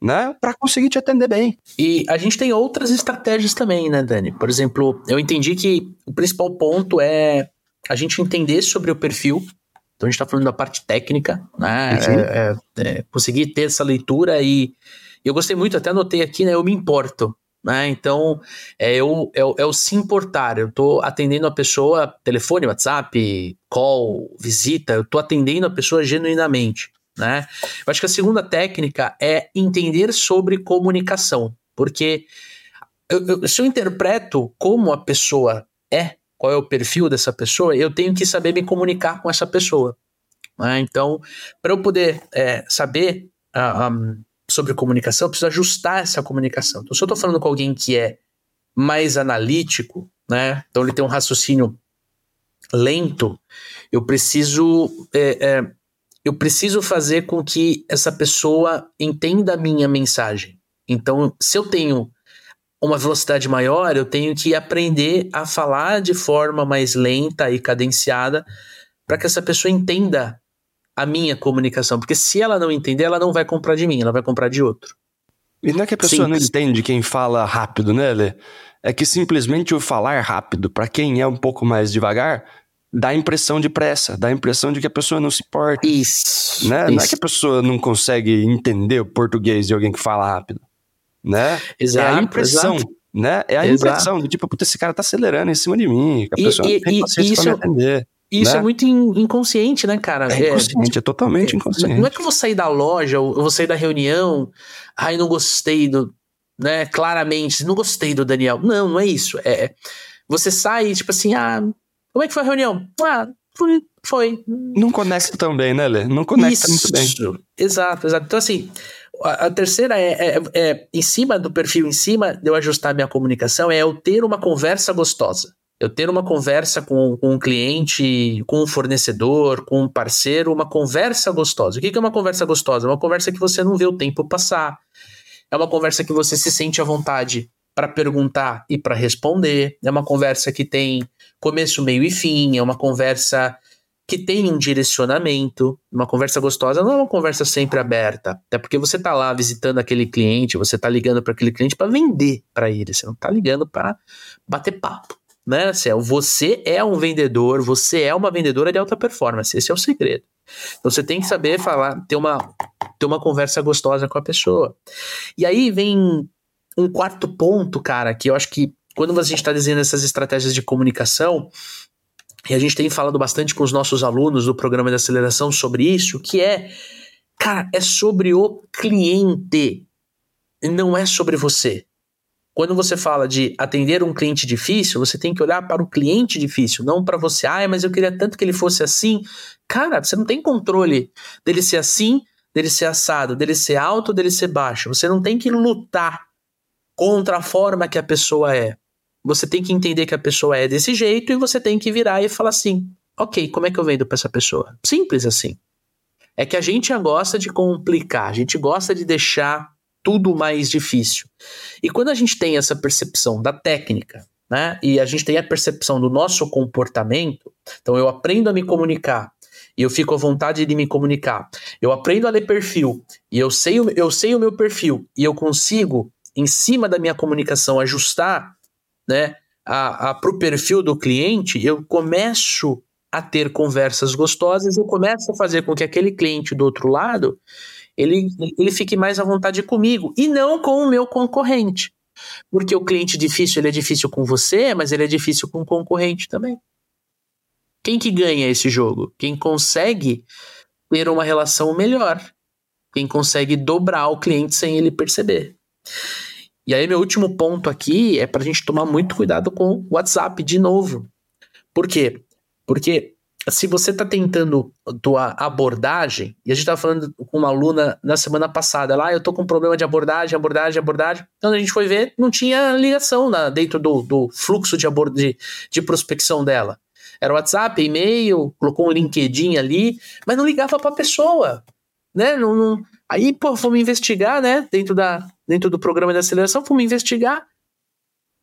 né, para conseguir te atender bem. E a gente tem outras estratégias também, né, Dani? Por exemplo, eu entendi que o principal ponto é a gente entender sobre o perfil. Então a gente está falando da parte técnica, né? É, é, é, conseguir ter essa leitura e eu gostei muito, até anotei aqui, né? Eu me importo. Né? Então, é o, é, é o se importar. Eu estou atendendo a pessoa, telefone, WhatsApp, call, visita, eu estou atendendo a pessoa genuinamente. Né? Eu acho que a segunda técnica é entender sobre comunicação, porque eu, eu, se eu interpreto como a pessoa é, qual é o perfil dessa pessoa, eu tenho que saber me comunicar com essa pessoa. Né? Então, para eu poder é, saber uh, um, sobre comunicação, eu preciso ajustar essa comunicação. Então, se eu estou falando com alguém que é mais analítico, né? Então ele tem um raciocínio lento, eu preciso é, é, eu preciso fazer com que essa pessoa entenda a minha mensagem. Então, se eu tenho uma velocidade maior, eu tenho que aprender a falar de forma mais lenta e cadenciada para que essa pessoa entenda a minha comunicação. Porque se ela não entender, ela não vai comprar de mim, ela vai comprar de outro. E não é que a pessoa Simples. não entende quem fala rápido, né, Lê? É que simplesmente o falar rápido, para quem é um pouco mais devagar, dá a impressão de pressa, dá a impressão de que a pessoa não se importa. Isso. Né? Isso. Não é que a pessoa não consegue entender o português de alguém que fala rápido. Né? Exato, é a impressão. Exato. Né? É a exato. impressão de tipo, puta, esse cara tá acelerando em cima de mim. A pessoa e, não tem paciência isso, pra me atender. Isso né? é muito in, inconsciente, né, cara? É inconsciente, é, é totalmente inconsciente. Não é que eu vou sair da loja, eu vou sair da reunião, ai, não gostei do. Né, claramente, não gostei do Daniel. Não, não é isso. É, você sai, tipo assim, ah, Como é que foi a reunião? Ah, foi. foi. Não conecta tão bem, né, Lê? Não conecta Isso. muito bem. Exato, exato. Então, assim, a, a terceira é, é, é, em cima do perfil, em cima de eu ajustar minha comunicação, é eu ter uma conversa gostosa. Eu ter uma conversa com, com um cliente, com um fornecedor, com um parceiro, uma conversa gostosa. O que é uma conversa gostosa? É uma conversa que você não vê o tempo passar. É uma conversa que você se sente à vontade para perguntar e para responder. É uma conversa que tem começo, meio e fim. É uma conversa que tem um direcionamento. Uma conversa gostosa não é uma conversa sempre aberta. Até porque você está lá visitando aquele cliente, você está ligando para aquele cliente para vender para ele. Você não está ligando para bater papo né, Céu? Você é um vendedor, você é uma vendedora de alta performance. Esse é o segredo. Então você tem que saber falar, ter uma, ter uma conversa gostosa com a pessoa. E aí vem um quarto ponto, cara, que eu acho que quando a gente está desenhando essas estratégias de comunicação, e a gente tem falado bastante com os nossos alunos do programa de aceleração sobre isso, que é, cara, é sobre o cliente, não é sobre você. Quando você fala de atender um cliente difícil, você tem que olhar para o cliente difícil, não para você. Ah, mas eu queria tanto que ele fosse assim. Cara, você não tem controle dele ser assim, dele ser assado, dele ser alto, dele ser baixo. Você não tem que lutar contra a forma que a pessoa é. Você tem que entender que a pessoa é desse jeito e você tem que virar e falar assim: ok, como é que eu vendo para essa pessoa? Simples assim. É que a gente gosta de complicar, a gente gosta de deixar tudo mais difícil. E quando a gente tem essa percepção da técnica, né, e a gente tem a percepção do nosso comportamento, então eu aprendo a me comunicar e eu fico à vontade de me comunicar. Eu aprendo a ler perfil e eu sei, eu sei o meu perfil e eu consigo, em cima da minha comunicação, ajustar né, para o perfil do cliente, eu começo a ter conversas gostosas, eu começo a fazer com que aquele cliente do outro lado ele, ele fique mais à vontade comigo e não com o meu concorrente. Porque o cliente difícil, ele é difícil com você, mas ele é difícil com o concorrente também. Quem que ganha esse jogo? Quem consegue ter uma relação melhor. Quem consegue dobrar o cliente sem ele perceber. E aí, meu último ponto aqui é para a gente tomar muito cuidado com o WhatsApp de novo. Por quê? Porque se você está tentando tua abordagem, e a gente estava falando com uma aluna na semana passada, lá, ah, eu tô com um problema de abordagem, abordagem, abordagem. Então a gente foi ver, não tinha ligação na, dentro do, do fluxo de, de, de prospecção dela. Era WhatsApp, e-mail, colocou um LinkedIn ali, mas não ligava para a pessoa, né? Não, não... Aí, pô, fomos investigar, né? Dentro, da, dentro do programa de aceleração, fomos investigar.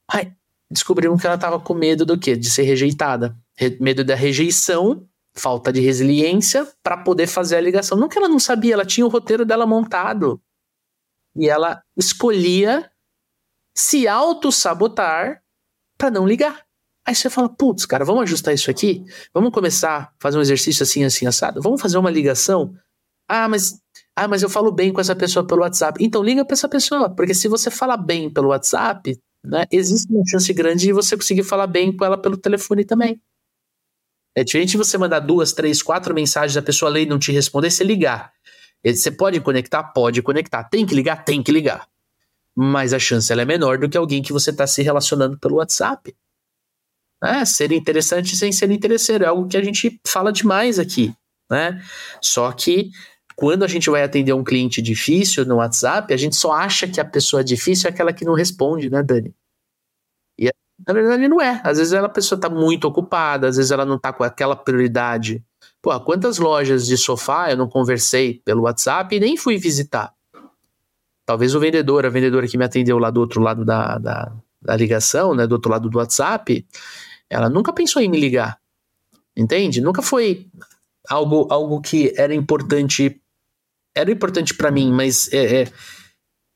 Aí, descobrimos que ela estava com medo do quê? De ser rejeitada medo da rejeição, falta de resiliência para poder fazer a ligação. Não que ela não sabia, ela tinha o roteiro dela montado. E ela escolhia se auto-sabotar para não ligar. Aí você fala, putz, cara, vamos ajustar isso aqui? Vamos começar a fazer um exercício assim, assim, assado? Vamos fazer uma ligação? Ah, mas, ah, mas eu falo bem com essa pessoa pelo WhatsApp. Então liga para essa pessoa, porque se você fala bem pelo WhatsApp, né, existe uma chance grande de você conseguir falar bem com ela pelo telefone também. É diferente você mandar duas, três, quatro mensagens, a pessoa ler e não te responder, você ligar. Você pode conectar? Pode conectar. Tem que ligar? Tem que ligar. Mas a chance é menor do que alguém que você está se relacionando pelo WhatsApp. É, ser interessante sem ser interesseiro. É algo que a gente fala demais aqui. Né? Só que quando a gente vai atender um cliente difícil no WhatsApp, a gente só acha que a pessoa difícil é aquela que não responde, né, Dani? Na verdade, não é. Às vezes a pessoa está muito ocupada, às vezes ela não está com aquela prioridade. Pô, quantas lojas de sofá eu não conversei pelo WhatsApp e nem fui visitar? Talvez o vendedor, a vendedora que me atendeu lá do outro lado da, da, da ligação, né, do outro lado do WhatsApp, ela nunca pensou em me ligar. Entende? Nunca foi algo, algo que era importante. Era importante para mim, mas é, é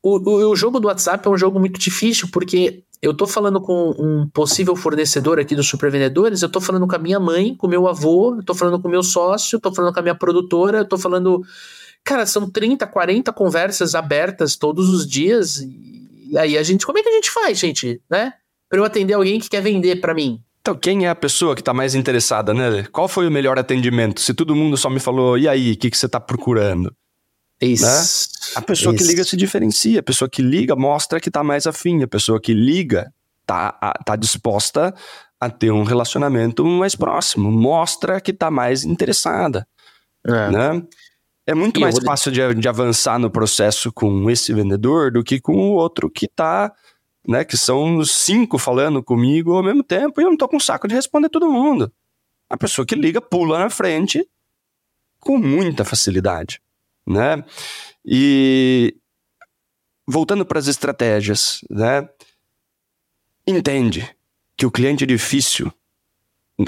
o, o, o jogo do WhatsApp é um jogo muito difícil porque eu tô falando com um possível fornecedor aqui dos supervendedores, eu tô falando com a minha mãe, com meu avô, eu tô falando com meu sócio, tô falando com a minha produtora, eu tô falando. Cara, são 30, 40 conversas abertas todos os dias. E aí a gente. Como é que a gente faz, gente? Né? Pra eu atender alguém que quer vender para mim. Então, quem é a pessoa que está mais interessada, né? Qual foi o melhor atendimento? Se todo mundo só me falou, e aí, o que, que você está procurando? Isso. Né? A pessoa Isso. que liga se diferencia, a pessoa que liga mostra que tá mais afim, a pessoa que liga tá, tá disposta a ter um relacionamento mais próximo, mostra que está mais interessada, é. né? É muito e mais fácil de, de, avançar no processo com esse vendedor do que com o outro que está, né? Que são cinco falando comigo ao mesmo tempo e eu não tô com saco de responder todo mundo. A pessoa que liga pula na frente com muita facilidade, né? E voltando para as estratégias, né? Entende que o cliente é difícil.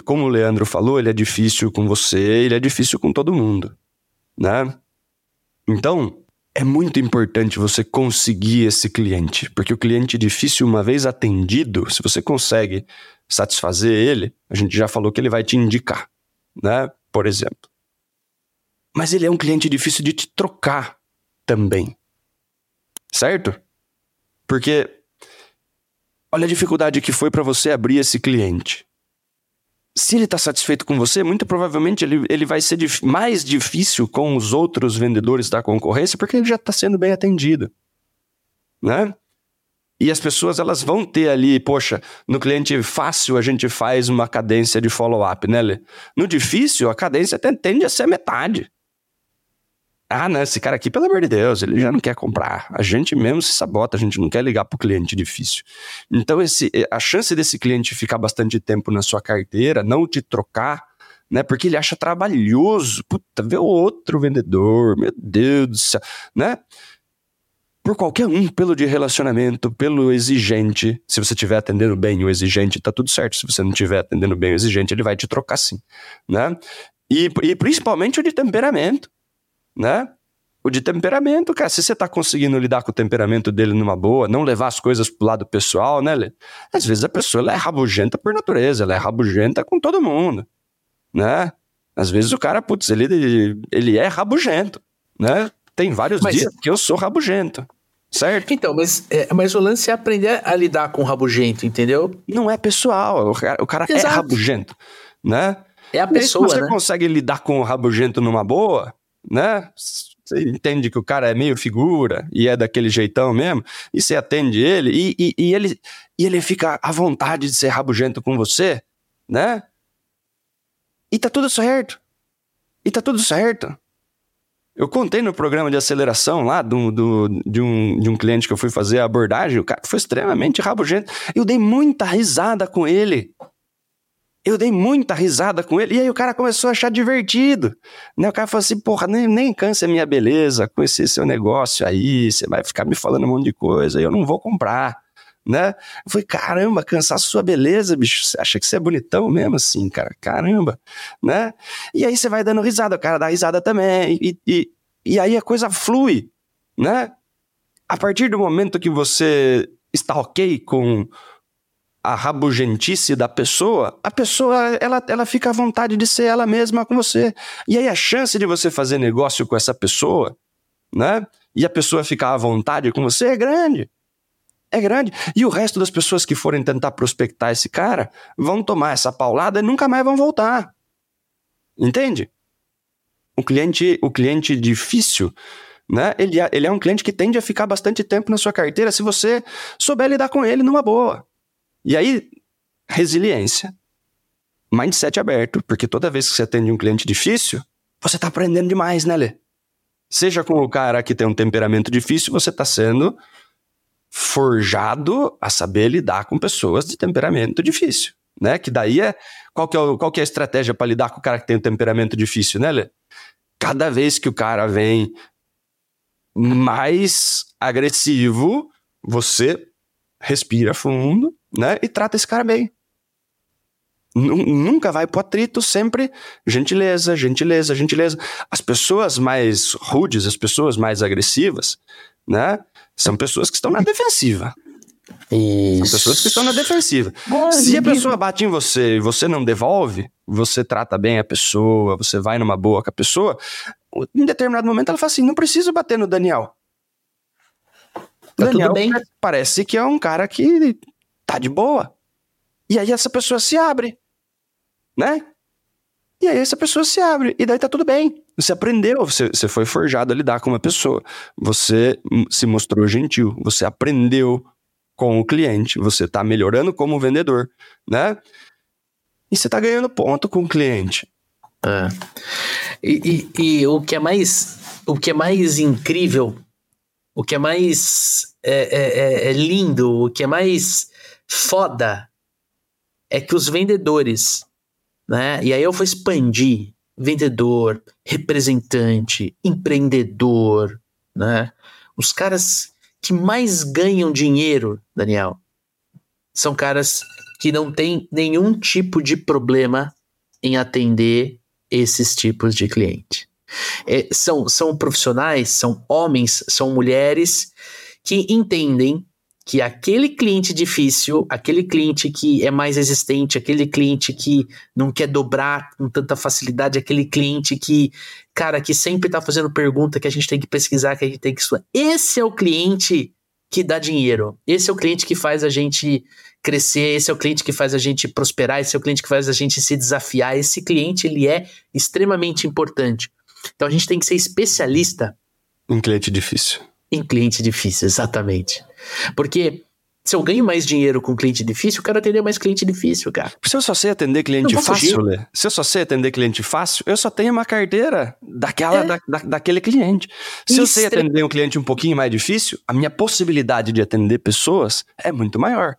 Como o Leandro falou, ele é difícil com você, ele é difícil com todo mundo né? Então, é muito importante você conseguir esse cliente, porque o cliente difícil, uma vez atendido, se você consegue satisfazer ele, a gente já falou que ele vai te indicar, né? Por exemplo. Mas ele é um cliente difícil de te trocar também. Certo? Porque olha a dificuldade que foi para você abrir esse cliente se ele está satisfeito com você, muito provavelmente ele, ele vai ser dif mais difícil com os outros vendedores da concorrência, porque ele já está sendo bem atendido. Né? E as pessoas elas vão ter ali, poxa, no cliente fácil a gente faz uma cadência de follow-up, né, Lê? No difícil, a cadência tende a ser metade. Ah, não, esse cara aqui, pelo amor de Deus, ele já não quer comprar. A gente mesmo se sabota, a gente não quer ligar para o cliente difícil. Então, esse, eh, a chance desse cliente ficar bastante tempo na sua carteira, não te trocar, né? Porque ele acha trabalhoso. Puta, ver outro vendedor, meu Deus do céu, né? Por qualquer um, pelo de relacionamento, pelo exigente. Se você estiver atendendo bem o exigente, tá tudo certo. Se você não estiver atendendo bem o exigente, ele vai te trocar sim, né? E, e principalmente o de temperamento né? O de temperamento, cara, se você tá conseguindo lidar com o temperamento dele numa boa, não levar as coisas pro lado pessoal, né? Às vezes a pessoa ela é rabugenta por natureza, ela é rabugenta com todo mundo, né? Às vezes o cara, putz, ele, ele é rabugento, né? Tem vários mas, dias que eu sou rabugento, certo? Então, mas, é, mas o lance é aprender a lidar com o rabugento, entendeu? Não é pessoal, o cara, o cara é rabugento, né? É a pessoa, se você né? consegue lidar com o rabugento numa boa, né? Você entende que o cara é meio figura e é daquele jeitão mesmo, e você atende ele, e, e, e ele, e ele fica à vontade de ser rabugento com você, né? E tá tudo certo. E tá tudo certo. Eu contei no programa de aceleração lá do, do, de, um, de um cliente que eu fui fazer a abordagem, o cara foi extremamente rabugento. Eu dei muita risada com ele. Eu dei muita risada com ele, e aí o cara começou a achar divertido. Né? O cara falou assim: porra, nem, nem cansa a minha beleza com esse seu negócio aí, você vai ficar me falando um monte de coisa, eu não vou comprar. Né? Eu falei, caramba, cansar sua beleza, bicho. Você acha que você é bonitão mesmo assim, cara? Caramba, né? E aí você vai dando risada, o cara dá risada também, e, e, e aí a coisa flui, né? A partir do momento que você está ok com a rabugentice da pessoa, a pessoa ela, ela fica à vontade de ser ela mesma com você. E aí a chance de você fazer negócio com essa pessoa, né? E a pessoa ficar à vontade com você é grande. É grande. E o resto das pessoas que forem tentar prospectar esse cara vão tomar essa paulada e nunca mais vão voltar. Entende? O cliente, o cliente difícil, né? Ele, é, ele é um cliente que tende a ficar bastante tempo na sua carteira se você souber lidar com ele numa boa. E aí, resiliência, mindset aberto, porque toda vez que você atende um cliente difícil, você está aprendendo demais, né, Lê? Seja com o cara que tem um temperamento difícil, você está sendo forjado a saber lidar com pessoas de temperamento difícil, né? Que daí é qual que é, qual que é a estratégia para lidar com o cara que tem um temperamento difícil, né, Lê? Cada vez que o cara vem mais agressivo, você respira fundo né? E trata esse cara bem. Nunca vai pro atrito, sempre gentileza, gentileza, gentileza. As pessoas mais rudes, as pessoas mais agressivas, né? São pessoas que estão na defensiva. Isso. São pessoas que estão na defensiva. Boa, Se a pessoa bate em você e você não devolve, você trata bem a pessoa, você vai numa boa com a pessoa, em determinado momento ela fala assim: não preciso bater no Daniel. Tá Daniel tudo bem. parece que é um cara que tá de boa. E aí essa pessoa se abre, né? E aí essa pessoa se abre, e daí tá tudo bem. Você aprendeu, você, você foi forjado a lidar com uma pessoa. Você se mostrou gentil, você aprendeu com o cliente, você tá melhorando como vendedor, né? E você tá ganhando ponto com o cliente. É. E, e, e, o que é mais o que é mais incrível, o que é mais é, é, é, é lindo, o que é mais foda é que os vendedores, né? E aí eu vou expandir vendedor, representante, empreendedor, né? Os caras que mais ganham dinheiro, Daniel, são caras que não têm nenhum tipo de problema em atender esses tipos de cliente. É, são, são profissionais, são homens, são mulheres que entendem que aquele cliente difícil, aquele cliente que é mais resistente, aquele cliente que não quer dobrar com tanta facilidade, aquele cliente que, cara, que sempre está fazendo pergunta que a gente tem que pesquisar, que a gente tem que estudar. Esse é o cliente que dá dinheiro. Esse é o cliente que faz a gente crescer, esse é o cliente que faz a gente prosperar, esse é o cliente que faz a gente se desafiar. Esse cliente, ele é extremamente importante. Então a gente tem que ser especialista em cliente difícil. Em cliente difícil, exatamente. Porque se eu ganho mais dinheiro com cliente difícil, eu quero atender mais cliente difícil, cara. Se eu só sei atender cliente fácil, Lê, se eu só sei atender cliente fácil, eu só tenho uma carteira daquela, é. da, da, daquele cliente. Se eu sei atender um cliente um pouquinho mais difícil, a minha possibilidade de atender pessoas é muito maior.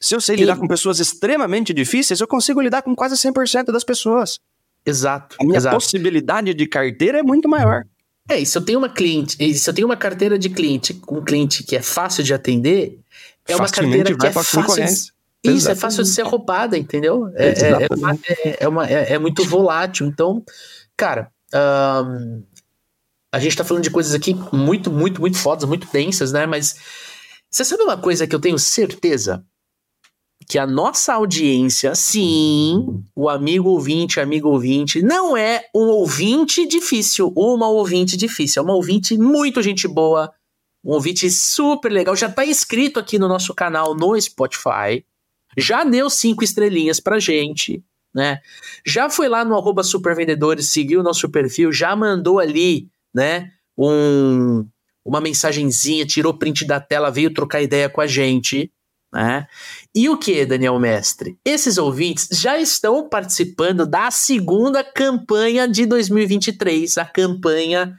Se eu sei lidar com pessoas extremamente difíceis, eu consigo lidar com quase 100% das pessoas. Exato. A minha exato. possibilidade de carteira é muito maior. É, e se eu tenho uma cliente, se eu tenho uma carteira de cliente com um cliente que é fácil de atender, é uma carteira que é fácil de, Isso, Exatamente. é fácil de ser roubada, entendeu? É, é, é, é, uma, é, é, muito volátil. Então, cara, um, a gente tá falando de coisas aqui muito, muito, muito fodas, muito densas, né? Mas você sabe uma coisa que eu tenho certeza? Que a nossa audiência, sim, o amigo ouvinte, amigo ouvinte, não é um ouvinte difícil, uma ouvinte difícil, é uma ouvinte muito gente boa, um ouvinte super legal, já tá inscrito aqui no nosso canal no Spotify, já deu cinco estrelinhas pra gente, né? Já foi lá no arroba supervendedores, seguiu o nosso perfil, já mandou ali, né, um, uma mensagenzinha, tirou print da tela, veio trocar ideia com a gente, né? E o que, Daniel Mestre? Esses ouvintes já estão participando da segunda campanha de 2023, a campanha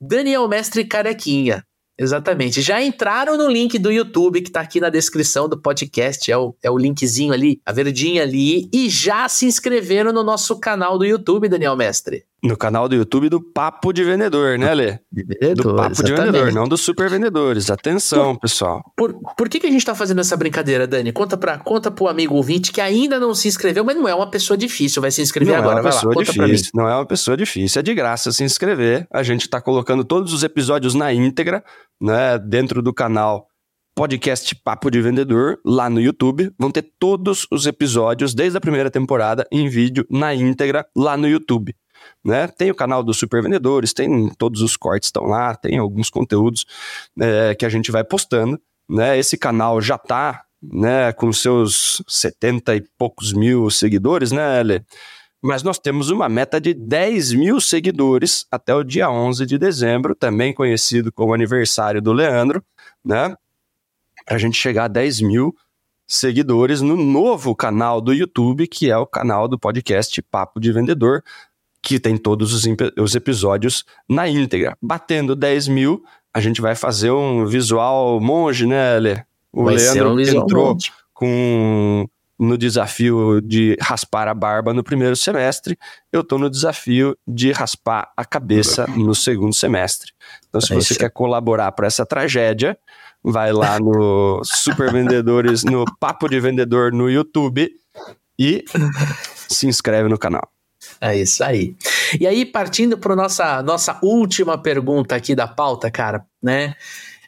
Daniel Mestre Carequinha. Exatamente. Já entraram no link do YouTube que está aqui na descrição do podcast. É o, é o linkzinho ali, a verdinha ali. E já se inscreveram no nosso canal do YouTube, Daniel Mestre. No canal do YouTube do Papo de Vendedor, né, Lê? De vendedor, do Papo exatamente. de Vendedor, não dos Super Vendedores. Atenção, por, pessoal. Por, por que, que a gente está fazendo essa brincadeira, Dani? Conta para conta pro amigo ouvinte que ainda não se inscreveu, mas não é uma pessoa difícil, vai se inscrever não agora. É uma pessoa lá, difícil, não é uma pessoa difícil, é de graça se inscrever. A gente está colocando todos os episódios na íntegra, né, dentro do canal podcast Papo de Vendedor lá no YouTube. Vão ter todos os episódios desde a primeira temporada em vídeo na íntegra lá no YouTube. Né? Tem o canal dos super vendedores, tem todos os cortes estão lá, tem alguns conteúdos é, que a gente vai postando. Né? Esse canal já está né, com seus 70 e poucos mil seguidores, né, Ele? Mas nós temos uma meta de 10 mil seguidores até o dia 11 de dezembro, também conhecido como aniversário do Leandro, né? Para a gente chegar a 10 mil seguidores no novo canal do YouTube, que é o canal do podcast Papo de Vendedor, que tem todos os, os episódios na íntegra. Batendo 10 mil, a gente vai fazer um visual monge, né, Lê? O vai Leandro um entrou monge. com no desafio de raspar a barba no primeiro semestre, eu estou no desafio de raspar a cabeça no segundo semestre. Então, se é você quer colaborar para essa tragédia, vai lá no Super Vendedores, no Papo de Vendedor no YouTube e se inscreve no canal. É isso aí. E aí, partindo para nossa nossa última pergunta aqui da pauta, cara, né?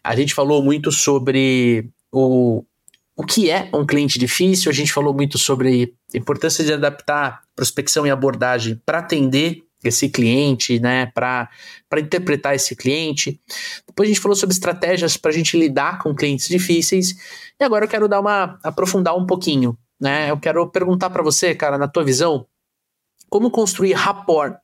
A gente falou muito sobre o, o que é um cliente difícil, a gente falou muito sobre a importância de adaptar prospecção e abordagem para atender esse cliente, né, para interpretar esse cliente. Depois a gente falou sobre estratégias para a gente lidar com clientes difíceis. E agora eu quero dar uma aprofundar um pouquinho, né? Eu quero perguntar para você, cara, na tua visão, como construir rapport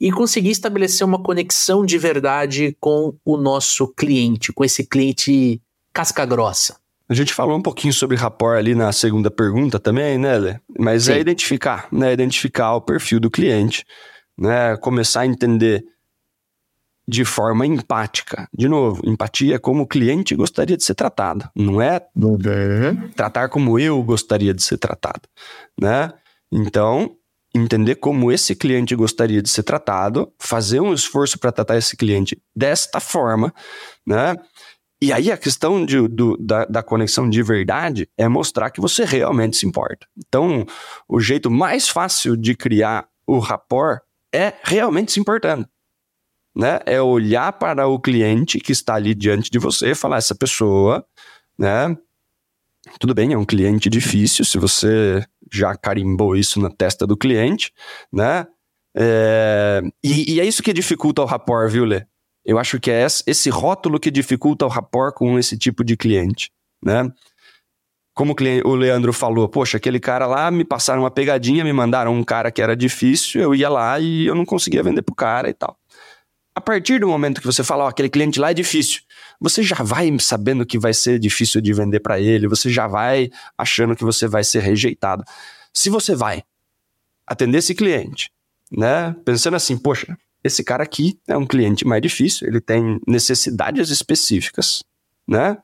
e conseguir estabelecer uma conexão de verdade com o nosso cliente, com esse cliente casca grossa. A gente falou um pouquinho sobre rapport ali na segunda pergunta também, né, Lê? Mas é Sim. é identificar, né? Identificar o perfil do cliente, né? Começar a entender de forma empática. De novo, empatia é como o cliente gostaria de ser tratado, não é uhum. tratar como eu gostaria de ser tratado, né? Então, entender como esse cliente gostaria de ser tratado, fazer um esforço para tratar esse cliente desta forma, né? E aí a questão de, do, da, da, conexão de verdade é mostrar que você realmente se importa. Então, o jeito mais fácil de criar o rapport é realmente se importando né? É olhar para o cliente que está ali diante de você e falar: essa pessoa, né? Tudo bem, é um cliente difícil, se você já carimbou isso na testa do cliente, né? É, e, e, é isso que dificulta o rapport, viu, Lê? Eu acho que é esse rótulo que dificulta o rapport com esse tipo de cliente, né? Como o Leandro falou, poxa, aquele cara lá me passaram uma pegadinha, me mandaram um cara que era difícil, eu ia lá e eu não conseguia vender pro cara e tal. A partir do momento que você fala, ó, aquele cliente lá é difícil, você já vai sabendo que vai ser difícil de vender para ele, você já vai achando que você vai ser rejeitado. Se você vai atender esse cliente, né, pensando assim, poxa, esse cara aqui é um cliente mais difícil, ele tem necessidades específicas, né?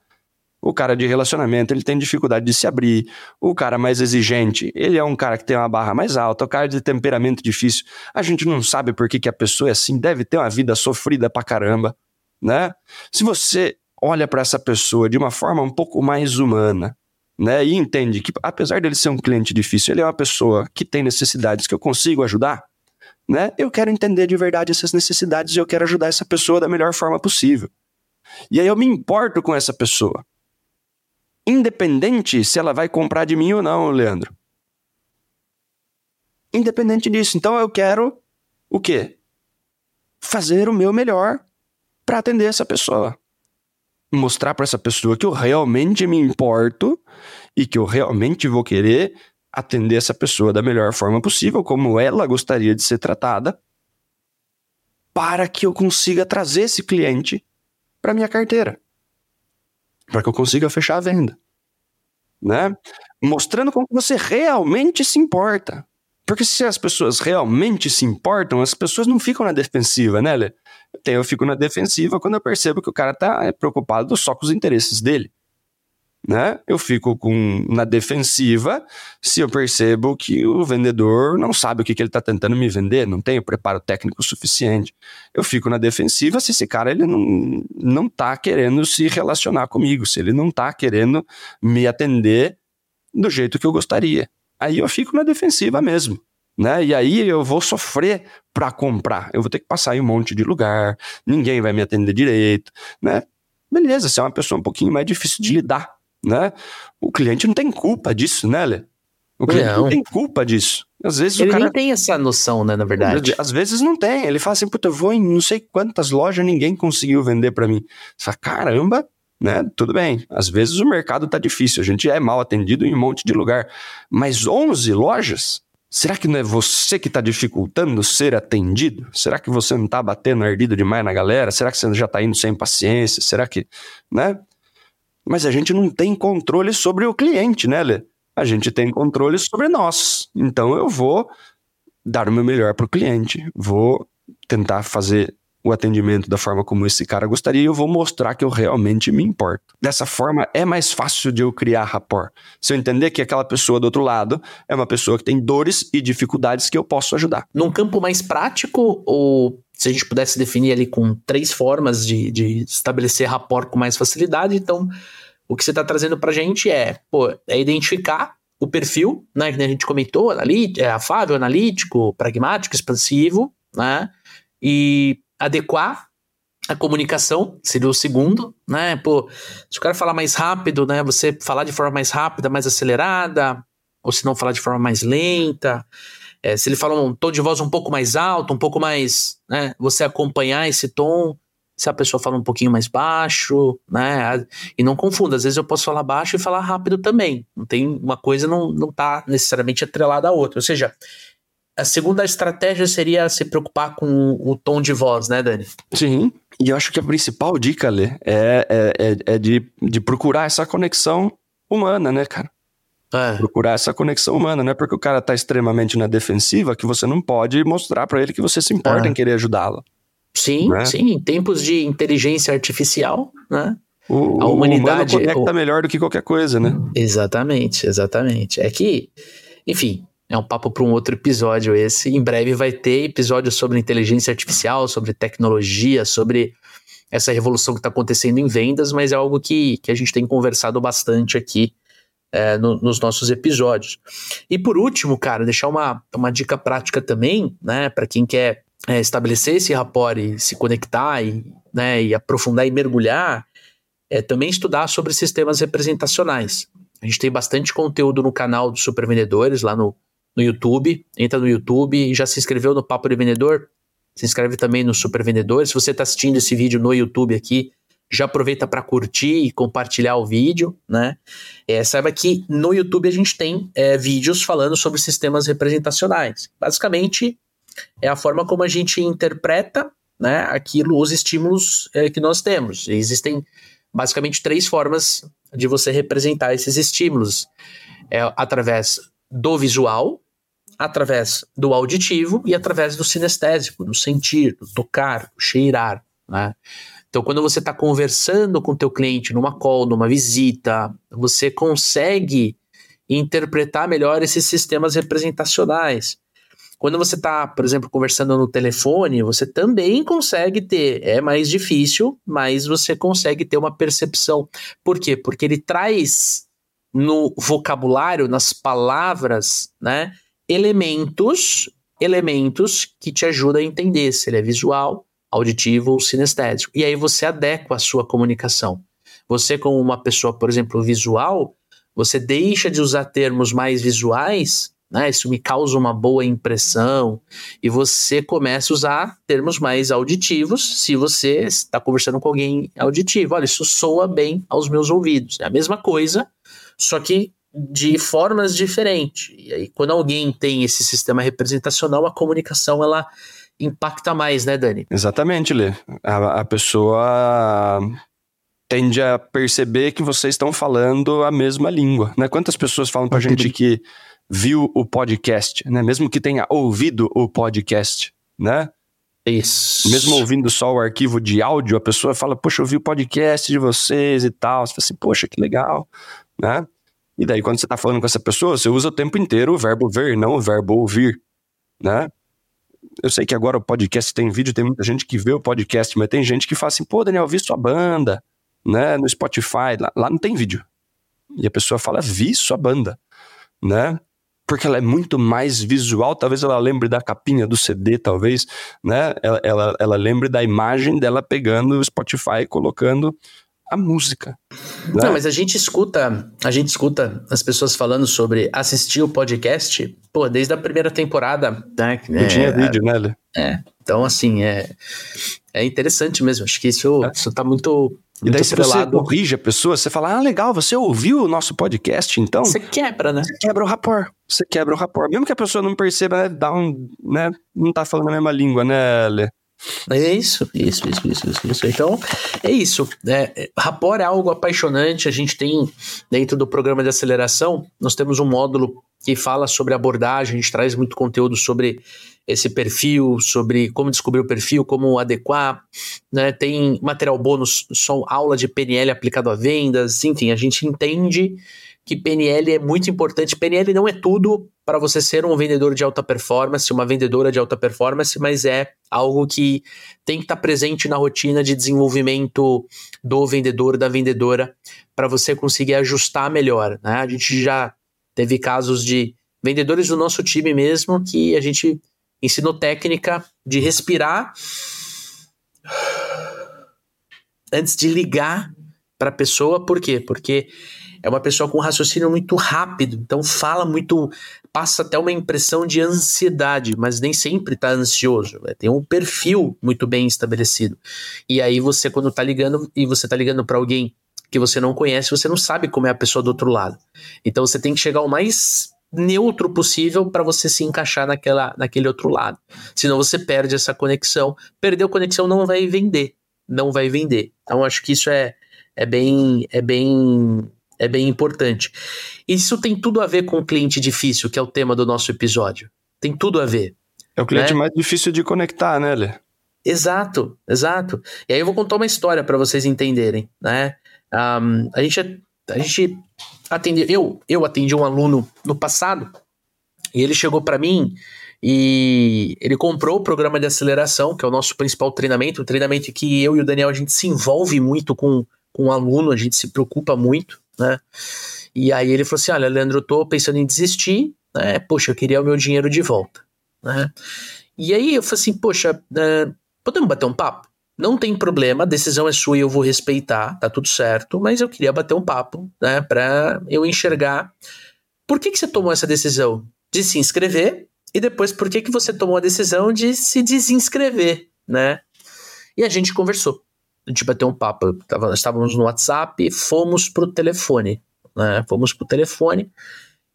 O cara de relacionamento, ele tem dificuldade de se abrir. O cara mais exigente, ele é um cara que tem uma barra mais alta. O cara de temperamento difícil, a gente não sabe por que, que a pessoa é assim, deve ter uma vida sofrida pra caramba, né? Se você olha para essa pessoa de uma forma um pouco mais humana, né, e entende que apesar dele ser um cliente difícil, ele é uma pessoa que tem necessidades que eu consigo ajudar, né? Eu quero entender de verdade essas necessidades e eu quero ajudar essa pessoa da melhor forma possível. E aí eu me importo com essa pessoa independente se ela vai comprar de mim ou não, Leandro. Independente disso. Então eu quero o quê? Fazer o meu melhor para atender essa pessoa. Mostrar para essa pessoa que eu realmente me importo e que eu realmente vou querer atender essa pessoa da melhor forma possível, como ela gostaria de ser tratada, para que eu consiga trazer esse cliente para minha carteira para que eu consiga fechar a venda. Né? Mostrando como você realmente se importa. Porque se as pessoas realmente se importam, as pessoas não ficam na defensiva, né, Lê? Eu fico na defensiva quando eu percebo que o cara tá preocupado só com os interesses dele né? Eu fico com na defensiva se eu percebo que o vendedor não sabe o que, que ele está tentando me vender, não tem o preparo técnico suficiente. Eu fico na defensiva se esse cara ele não, não tá querendo se relacionar comigo, se ele não está querendo me atender do jeito que eu gostaria. Aí eu fico na defensiva mesmo. Né? E aí eu vou sofrer para comprar. Eu vou ter que passar em um monte de lugar, ninguém vai me atender direito, né? Beleza, se é uma pessoa um pouquinho mais difícil de lidar, né? O cliente não tem culpa disso, né, Lê? O cliente não. não tem culpa disso. Às vezes ele o cara... nem tem essa noção, né, na verdade. Às vezes não tem. Ele fala assim, puta, eu vou em não sei quantas lojas, ninguém conseguiu vender para mim. Você fala, caramba, né? Tudo bem. Às vezes o mercado tá difícil, a gente é mal atendido em um monte de lugar. Mas 11 lojas? Será que não é você que está dificultando ser atendido? Será que você não está batendo ardido demais na galera? Será que você já está indo sem paciência? Será que, né? Mas a gente não tem controle sobre o cliente, né, Lê? A gente tem controle sobre nós. Então eu vou dar o meu melhor para o cliente, vou tentar fazer o atendimento da forma como esse cara gostaria e eu vou mostrar que eu realmente me importo. Dessa forma, é mais fácil de eu criar rapport. Se eu entender que aquela pessoa do outro lado é uma pessoa que tem dores e dificuldades que eu posso ajudar. Num campo mais prático, ou se a gente pudesse definir ali com três formas de, de estabelecer rapport com mais facilidade, então o que você está trazendo para a gente é, pô, é identificar o perfil, né, que a gente comentou, é afável, analítico, pragmático, expansivo, né, e adequar a comunicação, seria o segundo, né, pô, se o cara falar mais rápido, né, você falar de forma mais rápida, mais acelerada, ou se não falar de forma mais lenta, é, se ele fala um tom de voz um pouco mais alto, um pouco mais, né, você acompanhar esse tom, se a pessoa fala um pouquinho mais baixo, né, e não confunda, às vezes eu posso falar baixo e falar rápido também, não tem, uma coisa não, não tá necessariamente atrelada à outra, ou seja, a segunda estratégia seria se preocupar com o tom de voz, né, Dani? Sim. E eu acho que a principal dica, Lê, é, é, é, é de, de procurar essa conexão humana, né, cara? É. Procurar essa conexão humana, não é porque o cara tá extremamente na defensiva que você não pode mostrar para ele que você se importa é. em querer ajudá-lo. Sim, né? sim. Em tempos de inteligência artificial, né? O, a humanidade. O conecta o... melhor do que qualquer coisa, né? Exatamente, exatamente. É que, enfim, é um papo para um outro episódio esse. Em breve vai ter episódio sobre inteligência artificial, sobre tecnologia, sobre essa revolução que está acontecendo em vendas, mas é algo que, que a gente tem conversado bastante aqui é, no, nos nossos episódios. E por último, cara, deixar uma, uma dica prática também, né, para quem quer é, estabelecer esse rapport e se conectar e, né, e aprofundar e mergulhar, é também estudar sobre sistemas representacionais. A gente tem bastante conteúdo no canal dos Supervendedores, lá no, no YouTube. Entra no YouTube e já se inscreveu no Papo de Vendedor. Se inscreve também no Supervendedor. Se você está assistindo esse vídeo no YouTube aqui, já aproveita para curtir e compartilhar o vídeo, né? É, saiba que no YouTube a gente tem é, vídeos falando sobre sistemas representacionais. Basicamente, é a forma como a gente interpreta né, aquilo, os estímulos é, que nós temos. existem basicamente três formas de você representar esses estímulos. É através do visual, através do auditivo e através do sinestésico, do sentir, do tocar, do cheirar, né? Então, quando você está conversando com o teu cliente numa call, numa visita, você consegue interpretar melhor esses sistemas representacionais. Quando você está, por exemplo, conversando no telefone, você também consegue ter. É mais difícil, mas você consegue ter uma percepção. Por quê? Porque ele traz no vocabulário, nas palavras, né, elementos, elementos que te ajudam a entender se ele é visual, auditivo ou sinestésico. E aí você adequa a sua comunicação. Você, como uma pessoa, por exemplo, visual, você deixa de usar termos mais visuais, né? Isso me causa uma boa impressão, e você começa a usar termos mais auditivos se você está conversando com alguém auditivo. Olha, isso soa bem aos meus ouvidos. É a mesma coisa, só que de formas diferentes. E aí, quando alguém tem esse sistema representacional, a comunicação ela impacta mais, né, Dani? Exatamente, Lê. A, a pessoa tende a perceber que vocês estão falando a mesma língua, né? Quantas pessoas falam pra gente que viu o podcast, né? Mesmo que tenha ouvido o podcast, né? Isso. Mesmo ouvindo só o arquivo de áudio, a pessoa fala, poxa, eu vi o podcast de vocês e tal. Você fala assim, poxa, que legal, né? E daí, quando você está falando com essa pessoa, você usa o tempo inteiro o verbo ver, não o verbo ouvir, né? Eu sei que agora o podcast tem vídeo, tem muita gente que vê o podcast, mas tem gente que fala assim, pô, Daniel, vi sua banda, né, no Spotify, lá, lá não tem vídeo. E a pessoa fala, vi sua banda, né? Porque ela é muito mais visual, talvez ela lembre da capinha do CD, talvez, né? Ela, ela, ela lembre da imagem dela pegando o Spotify e colocando a música. Né? Não, mas a gente escuta, a gente escuta as pessoas falando sobre assistir o podcast, pô, desde a primeira temporada, né? Não é, tinha vídeo, né, Lê? É. Então, assim, é, é interessante mesmo. Acho que isso, é. isso tá muito. E daí, se você corrige a pessoa, você fala, ah, legal, você ouviu o nosso podcast, então. Você quebra, né? Você quebra o rapport. Você quebra o rapport. Mesmo que a pessoa não perceba, né? Dá um. Né, não tá falando a mesma língua, né, Lê? É isso, isso, isso, isso, isso. Então, é isso. É, Rapport é algo apaixonante. A gente tem, dentro do programa de aceleração, nós temos um módulo que fala sobre abordagem, a gente traz muito conteúdo sobre esse perfil, sobre como descobrir o perfil, como adequar, né? Tem material bônus, só aula de PNL aplicado a vendas, enfim, a gente entende que PNL é muito importante. PNL não é tudo para você ser um vendedor de alta performance, uma vendedora de alta performance, mas é algo que tem que estar tá presente na rotina de desenvolvimento do vendedor, da vendedora, para você conseguir ajustar melhor. Né? A gente já teve casos de vendedores do nosso time mesmo que a gente ensinou técnica de respirar antes de ligar para a pessoa, por quê? Porque é uma pessoa com raciocínio muito rápido, então fala muito, passa até uma impressão de ansiedade, mas nem sempre está ansioso. Né? Tem um perfil muito bem estabelecido. E aí você, quando está ligando, e você está ligando para alguém que você não conhece, você não sabe como é a pessoa do outro lado. Então você tem que chegar o mais neutro possível para você se encaixar naquela, naquele outro lado. Senão você perde essa conexão. Perdeu conexão, não vai vender. Não vai vender. Então, acho que isso é, é bem. É bem é bem importante. Isso tem tudo a ver com o cliente difícil, que é o tema do nosso episódio. Tem tudo a ver. É o cliente né? mais difícil de conectar, né, Lê? Exato, exato. E aí eu vou contar uma história para vocês entenderem, né? Um, a gente, a gente atendeu, eu, eu atendi um aluno no passado e ele chegou para mim e ele comprou o programa de aceleração, que é o nosso principal treinamento, um treinamento que eu e o Daniel a gente se envolve muito com, com o aluno, a gente se preocupa muito, né? E aí ele falou assim: Olha, Leandro, eu tô pensando em desistir, né? Poxa, eu queria o meu dinheiro de volta, né? E aí eu falei assim: Poxa, uh, podemos bater um papo? Não tem problema, a decisão é sua e eu vou respeitar, tá tudo certo, mas eu queria bater um papo, né, pra eu enxergar por que, que você tomou essa decisão de se inscrever e depois por que, que você tomou a decisão de se desinscrever, né? E a gente conversou. Gente bateu um papo. Tava, estávamos no WhatsApp, fomos pro telefone, né? Fomos pro telefone.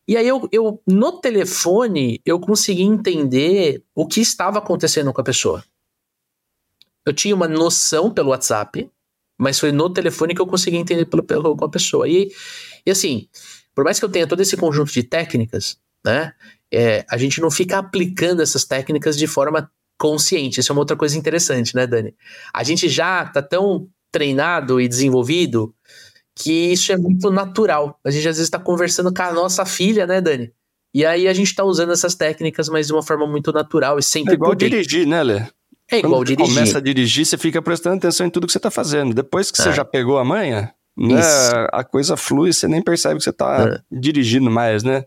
E aí eu, eu no telefone eu consegui entender o que estava acontecendo com a pessoa eu tinha uma noção pelo WhatsApp, mas foi no telefone que eu consegui entender pelo, pelo, com a pessoa. E, e assim, por mais que eu tenha todo esse conjunto de técnicas, né, é, a gente não fica aplicando essas técnicas de forma consciente. Isso é uma outra coisa interessante, né, Dani? A gente já tá tão treinado e desenvolvido que isso é muito natural. A gente às vezes está conversando com a nossa filha, né, Dani? E aí a gente está usando essas técnicas, mas de uma forma muito natural e sempre. É igual dirigir, né, Lê? É igual Quando dirigir. começa a dirigir, você fica prestando atenção em tudo que você está fazendo. Depois que é. você já pegou a manha, né, a coisa flui, você nem percebe que você está é. dirigindo mais, né?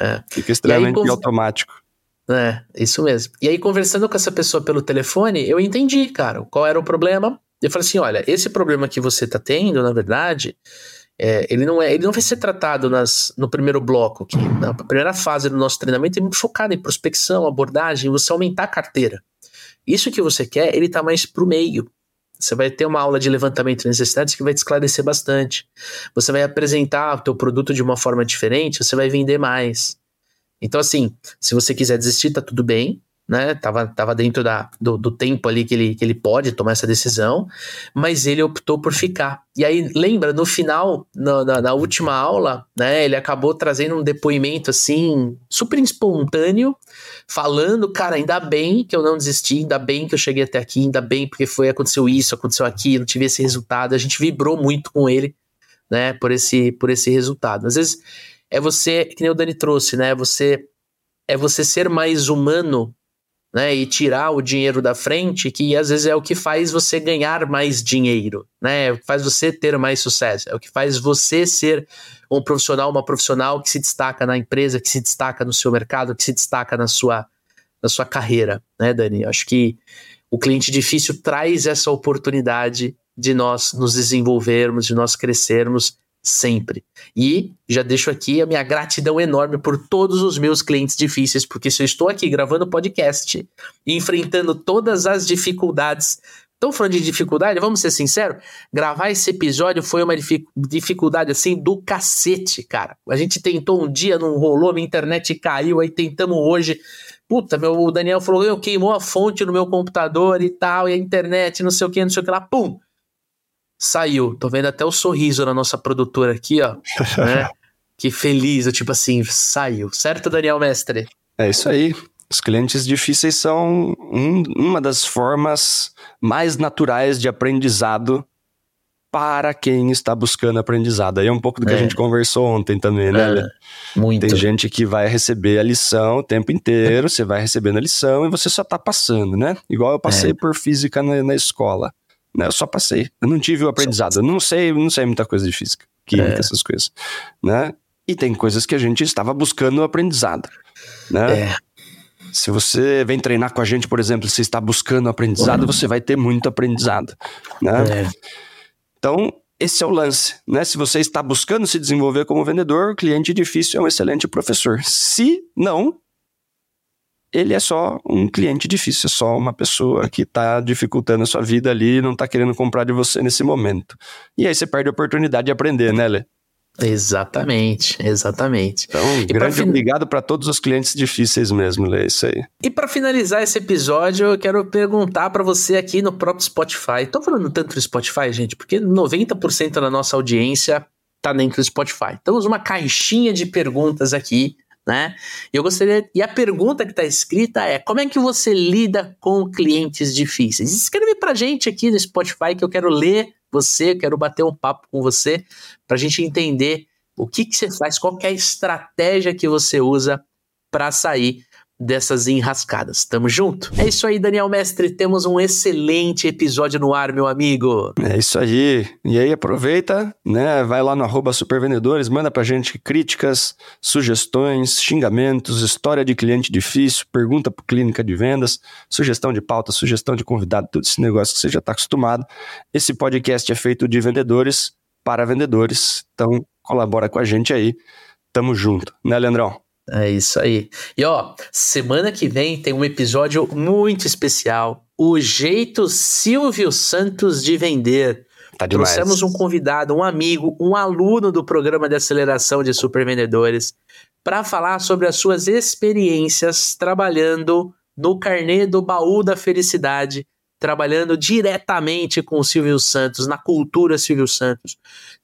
É. Fica extremamente aí, automático. É, isso mesmo. E aí, conversando com essa pessoa pelo telefone, eu entendi, cara, qual era o problema. Eu falei assim: olha, esse problema que você está tendo, na verdade, é, ele, não é, ele não vai ser tratado nas, no primeiro bloco aqui. Na primeira fase do nosso treinamento é muito focado em prospecção, abordagem, você aumentar a carteira. Isso que você quer, ele está mais para o meio. Você vai ter uma aula de levantamento de necessidades que vai te esclarecer bastante. Você vai apresentar o teu produto de uma forma diferente, você vai vender mais. Então, assim, se você quiser desistir, tá tudo bem né? Tava, tava dentro da, do, do, tempo ali que ele, que ele pode tomar essa decisão, mas ele optou por ficar. E aí, lembra, no final, na, na, última aula, né? Ele acabou trazendo um depoimento assim, super espontâneo, falando, cara, ainda bem que eu não desisti, ainda bem que eu cheguei até aqui, ainda bem porque foi, aconteceu isso, aconteceu aquilo, tive esse resultado. A gente vibrou muito com ele, né? Por esse, por esse resultado. Às vezes é você, que nem o Dani trouxe, né? Você é você ser mais humano né, e tirar o dinheiro da frente, que às vezes é o que faz você ganhar mais dinheiro, né? É o que faz você ter mais sucesso, é o que faz você ser um profissional, uma profissional que se destaca na empresa, que se destaca no seu mercado, que se destaca na sua, na sua carreira, né, Dani? Acho que o cliente difícil traz essa oportunidade de nós nos desenvolvermos, de nós crescermos sempre. E já deixo aqui a minha gratidão enorme por todos os meus clientes difíceis, porque se eu estou aqui gravando podcast enfrentando todas as dificuldades. Estão falando de dificuldade? Vamos ser sinceros? Gravar esse episódio foi uma dificuldade assim do cacete, cara. A gente tentou um dia, não rolou, minha internet caiu, aí tentamos hoje. Puta, meu, o Daniel falou, eu queimou a fonte no meu computador e tal, e a internet, não sei o que, não sei o que lá, pum! Saiu. Tô vendo até o sorriso na nossa produtora aqui, ó. Né? que feliz, eu, tipo assim, saiu. Certo, Daniel Mestre? É isso aí. Os clientes difíceis são um, uma das formas mais naturais de aprendizado para quem está buscando aprendizado. Aí é um pouco do que é. a gente conversou ontem também, né? É, muito. Tem gente que vai receber a lição o tempo inteiro, você vai recebendo a lição e você só está passando, né? Igual eu passei é. por física na, na escola. Né? Eu só passei. Eu não tive o aprendizado. Eu não sei, não sei muita coisa de física, química, é. essas coisas. Né? E tem coisas que a gente estava buscando o aprendizado. Né? É. Se você vem treinar com a gente, por exemplo, se está buscando aprendizado, uhum. você vai ter muito aprendizado. Né? É. Então, esse é o lance, né? Se você está buscando se desenvolver como vendedor, o cliente difícil é um excelente professor. Se não, ele é só um cliente difícil, é só uma pessoa que está dificultando a sua vida ali e não está querendo comprar de você nesse momento. E aí você perde a oportunidade de aprender, né, Lê? Exatamente, exatamente. Então, e grande fin... obrigado para todos os clientes difíceis mesmo, é isso aí. E para finalizar esse episódio, eu quero perguntar para você aqui no próprio Spotify. Tô falando tanto do Spotify, gente, porque 90% da nossa audiência tá dentro do Spotify. Temos uma caixinha de perguntas aqui, né? Eu gostaria e a pergunta que está escrita é: como é que você lida com clientes difíceis? Escreve para gente aqui no Spotify que eu quero ler você, quero bater um papo com você para a gente entender o que, que você faz, qual é a estratégia que você usa para sair dessas enrascadas. Tamo junto? É isso aí, Daniel Mestre. Temos um excelente episódio no ar, meu amigo. É isso aí. E aí, aproveita, né? Vai lá no arroba supervendedores, manda pra gente críticas, sugestões, xingamentos, história de cliente difícil, pergunta pro clínica de vendas, sugestão de pauta, sugestão de convidado, tudo esse negócio que você já tá acostumado. Esse podcast é feito de vendedores para vendedores. Então, colabora com a gente aí. Tamo junto, né, Leandrão? É isso aí. E ó, semana que vem tem um episódio muito especial. O jeito Silvio Santos de vender. Tá demais. Trouxemos um convidado, um amigo, um aluno do programa de aceleração de supervendedores para falar sobre as suas experiências trabalhando no carnê do baú da felicidade trabalhando diretamente com o Silvio Santos, na cultura Silvio Santos.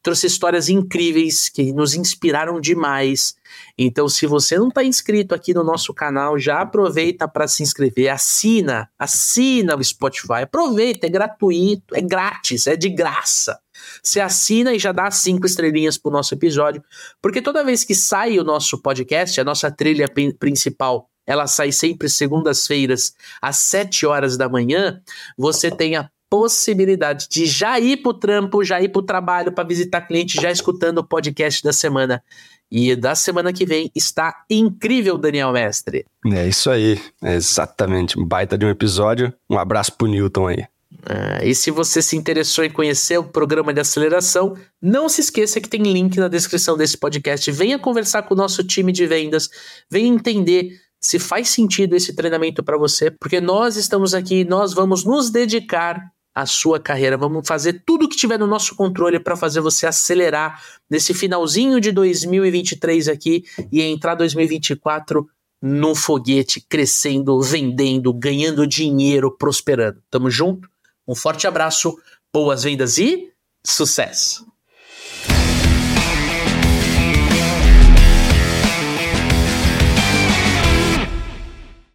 Trouxe histórias incríveis que nos inspiraram demais. Então, se você não está inscrito aqui no nosso canal, já aproveita para se inscrever, assina, assina o Spotify, aproveita, é gratuito, é grátis, é de graça. Você assina e já dá cinco estrelinhas pro nosso episódio, porque toda vez que sai o nosso podcast, a nossa trilha principal ela sai sempre segundas-feiras às 7 horas da manhã, você tem a possibilidade de já ir para o trampo, já ir para o trabalho, para visitar cliente, já escutando o podcast da semana. E da semana que vem está incrível, Daniel Mestre. É isso aí, é exatamente. Um baita de um episódio. Um abraço pro Newton aí. Ah, e se você se interessou em conhecer o programa de aceleração, não se esqueça que tem link na descrição desse podcast. Venha conversar com o nosso time de vendas, venha entender se faz sentido esse treinamento para você, porque nós estamos aqui, nós vamos nos dedicar à sua carreira, vamos fazer tudo que tiver no nosso controle para fazer você acelerar nesse finalzinho de 2023 aqui e entrar 2024 no foguete, crescendo, vendendo, ganhando dinheiro, prosperando. Tamo junto? Um forte abraço, boas vendas e sucesso!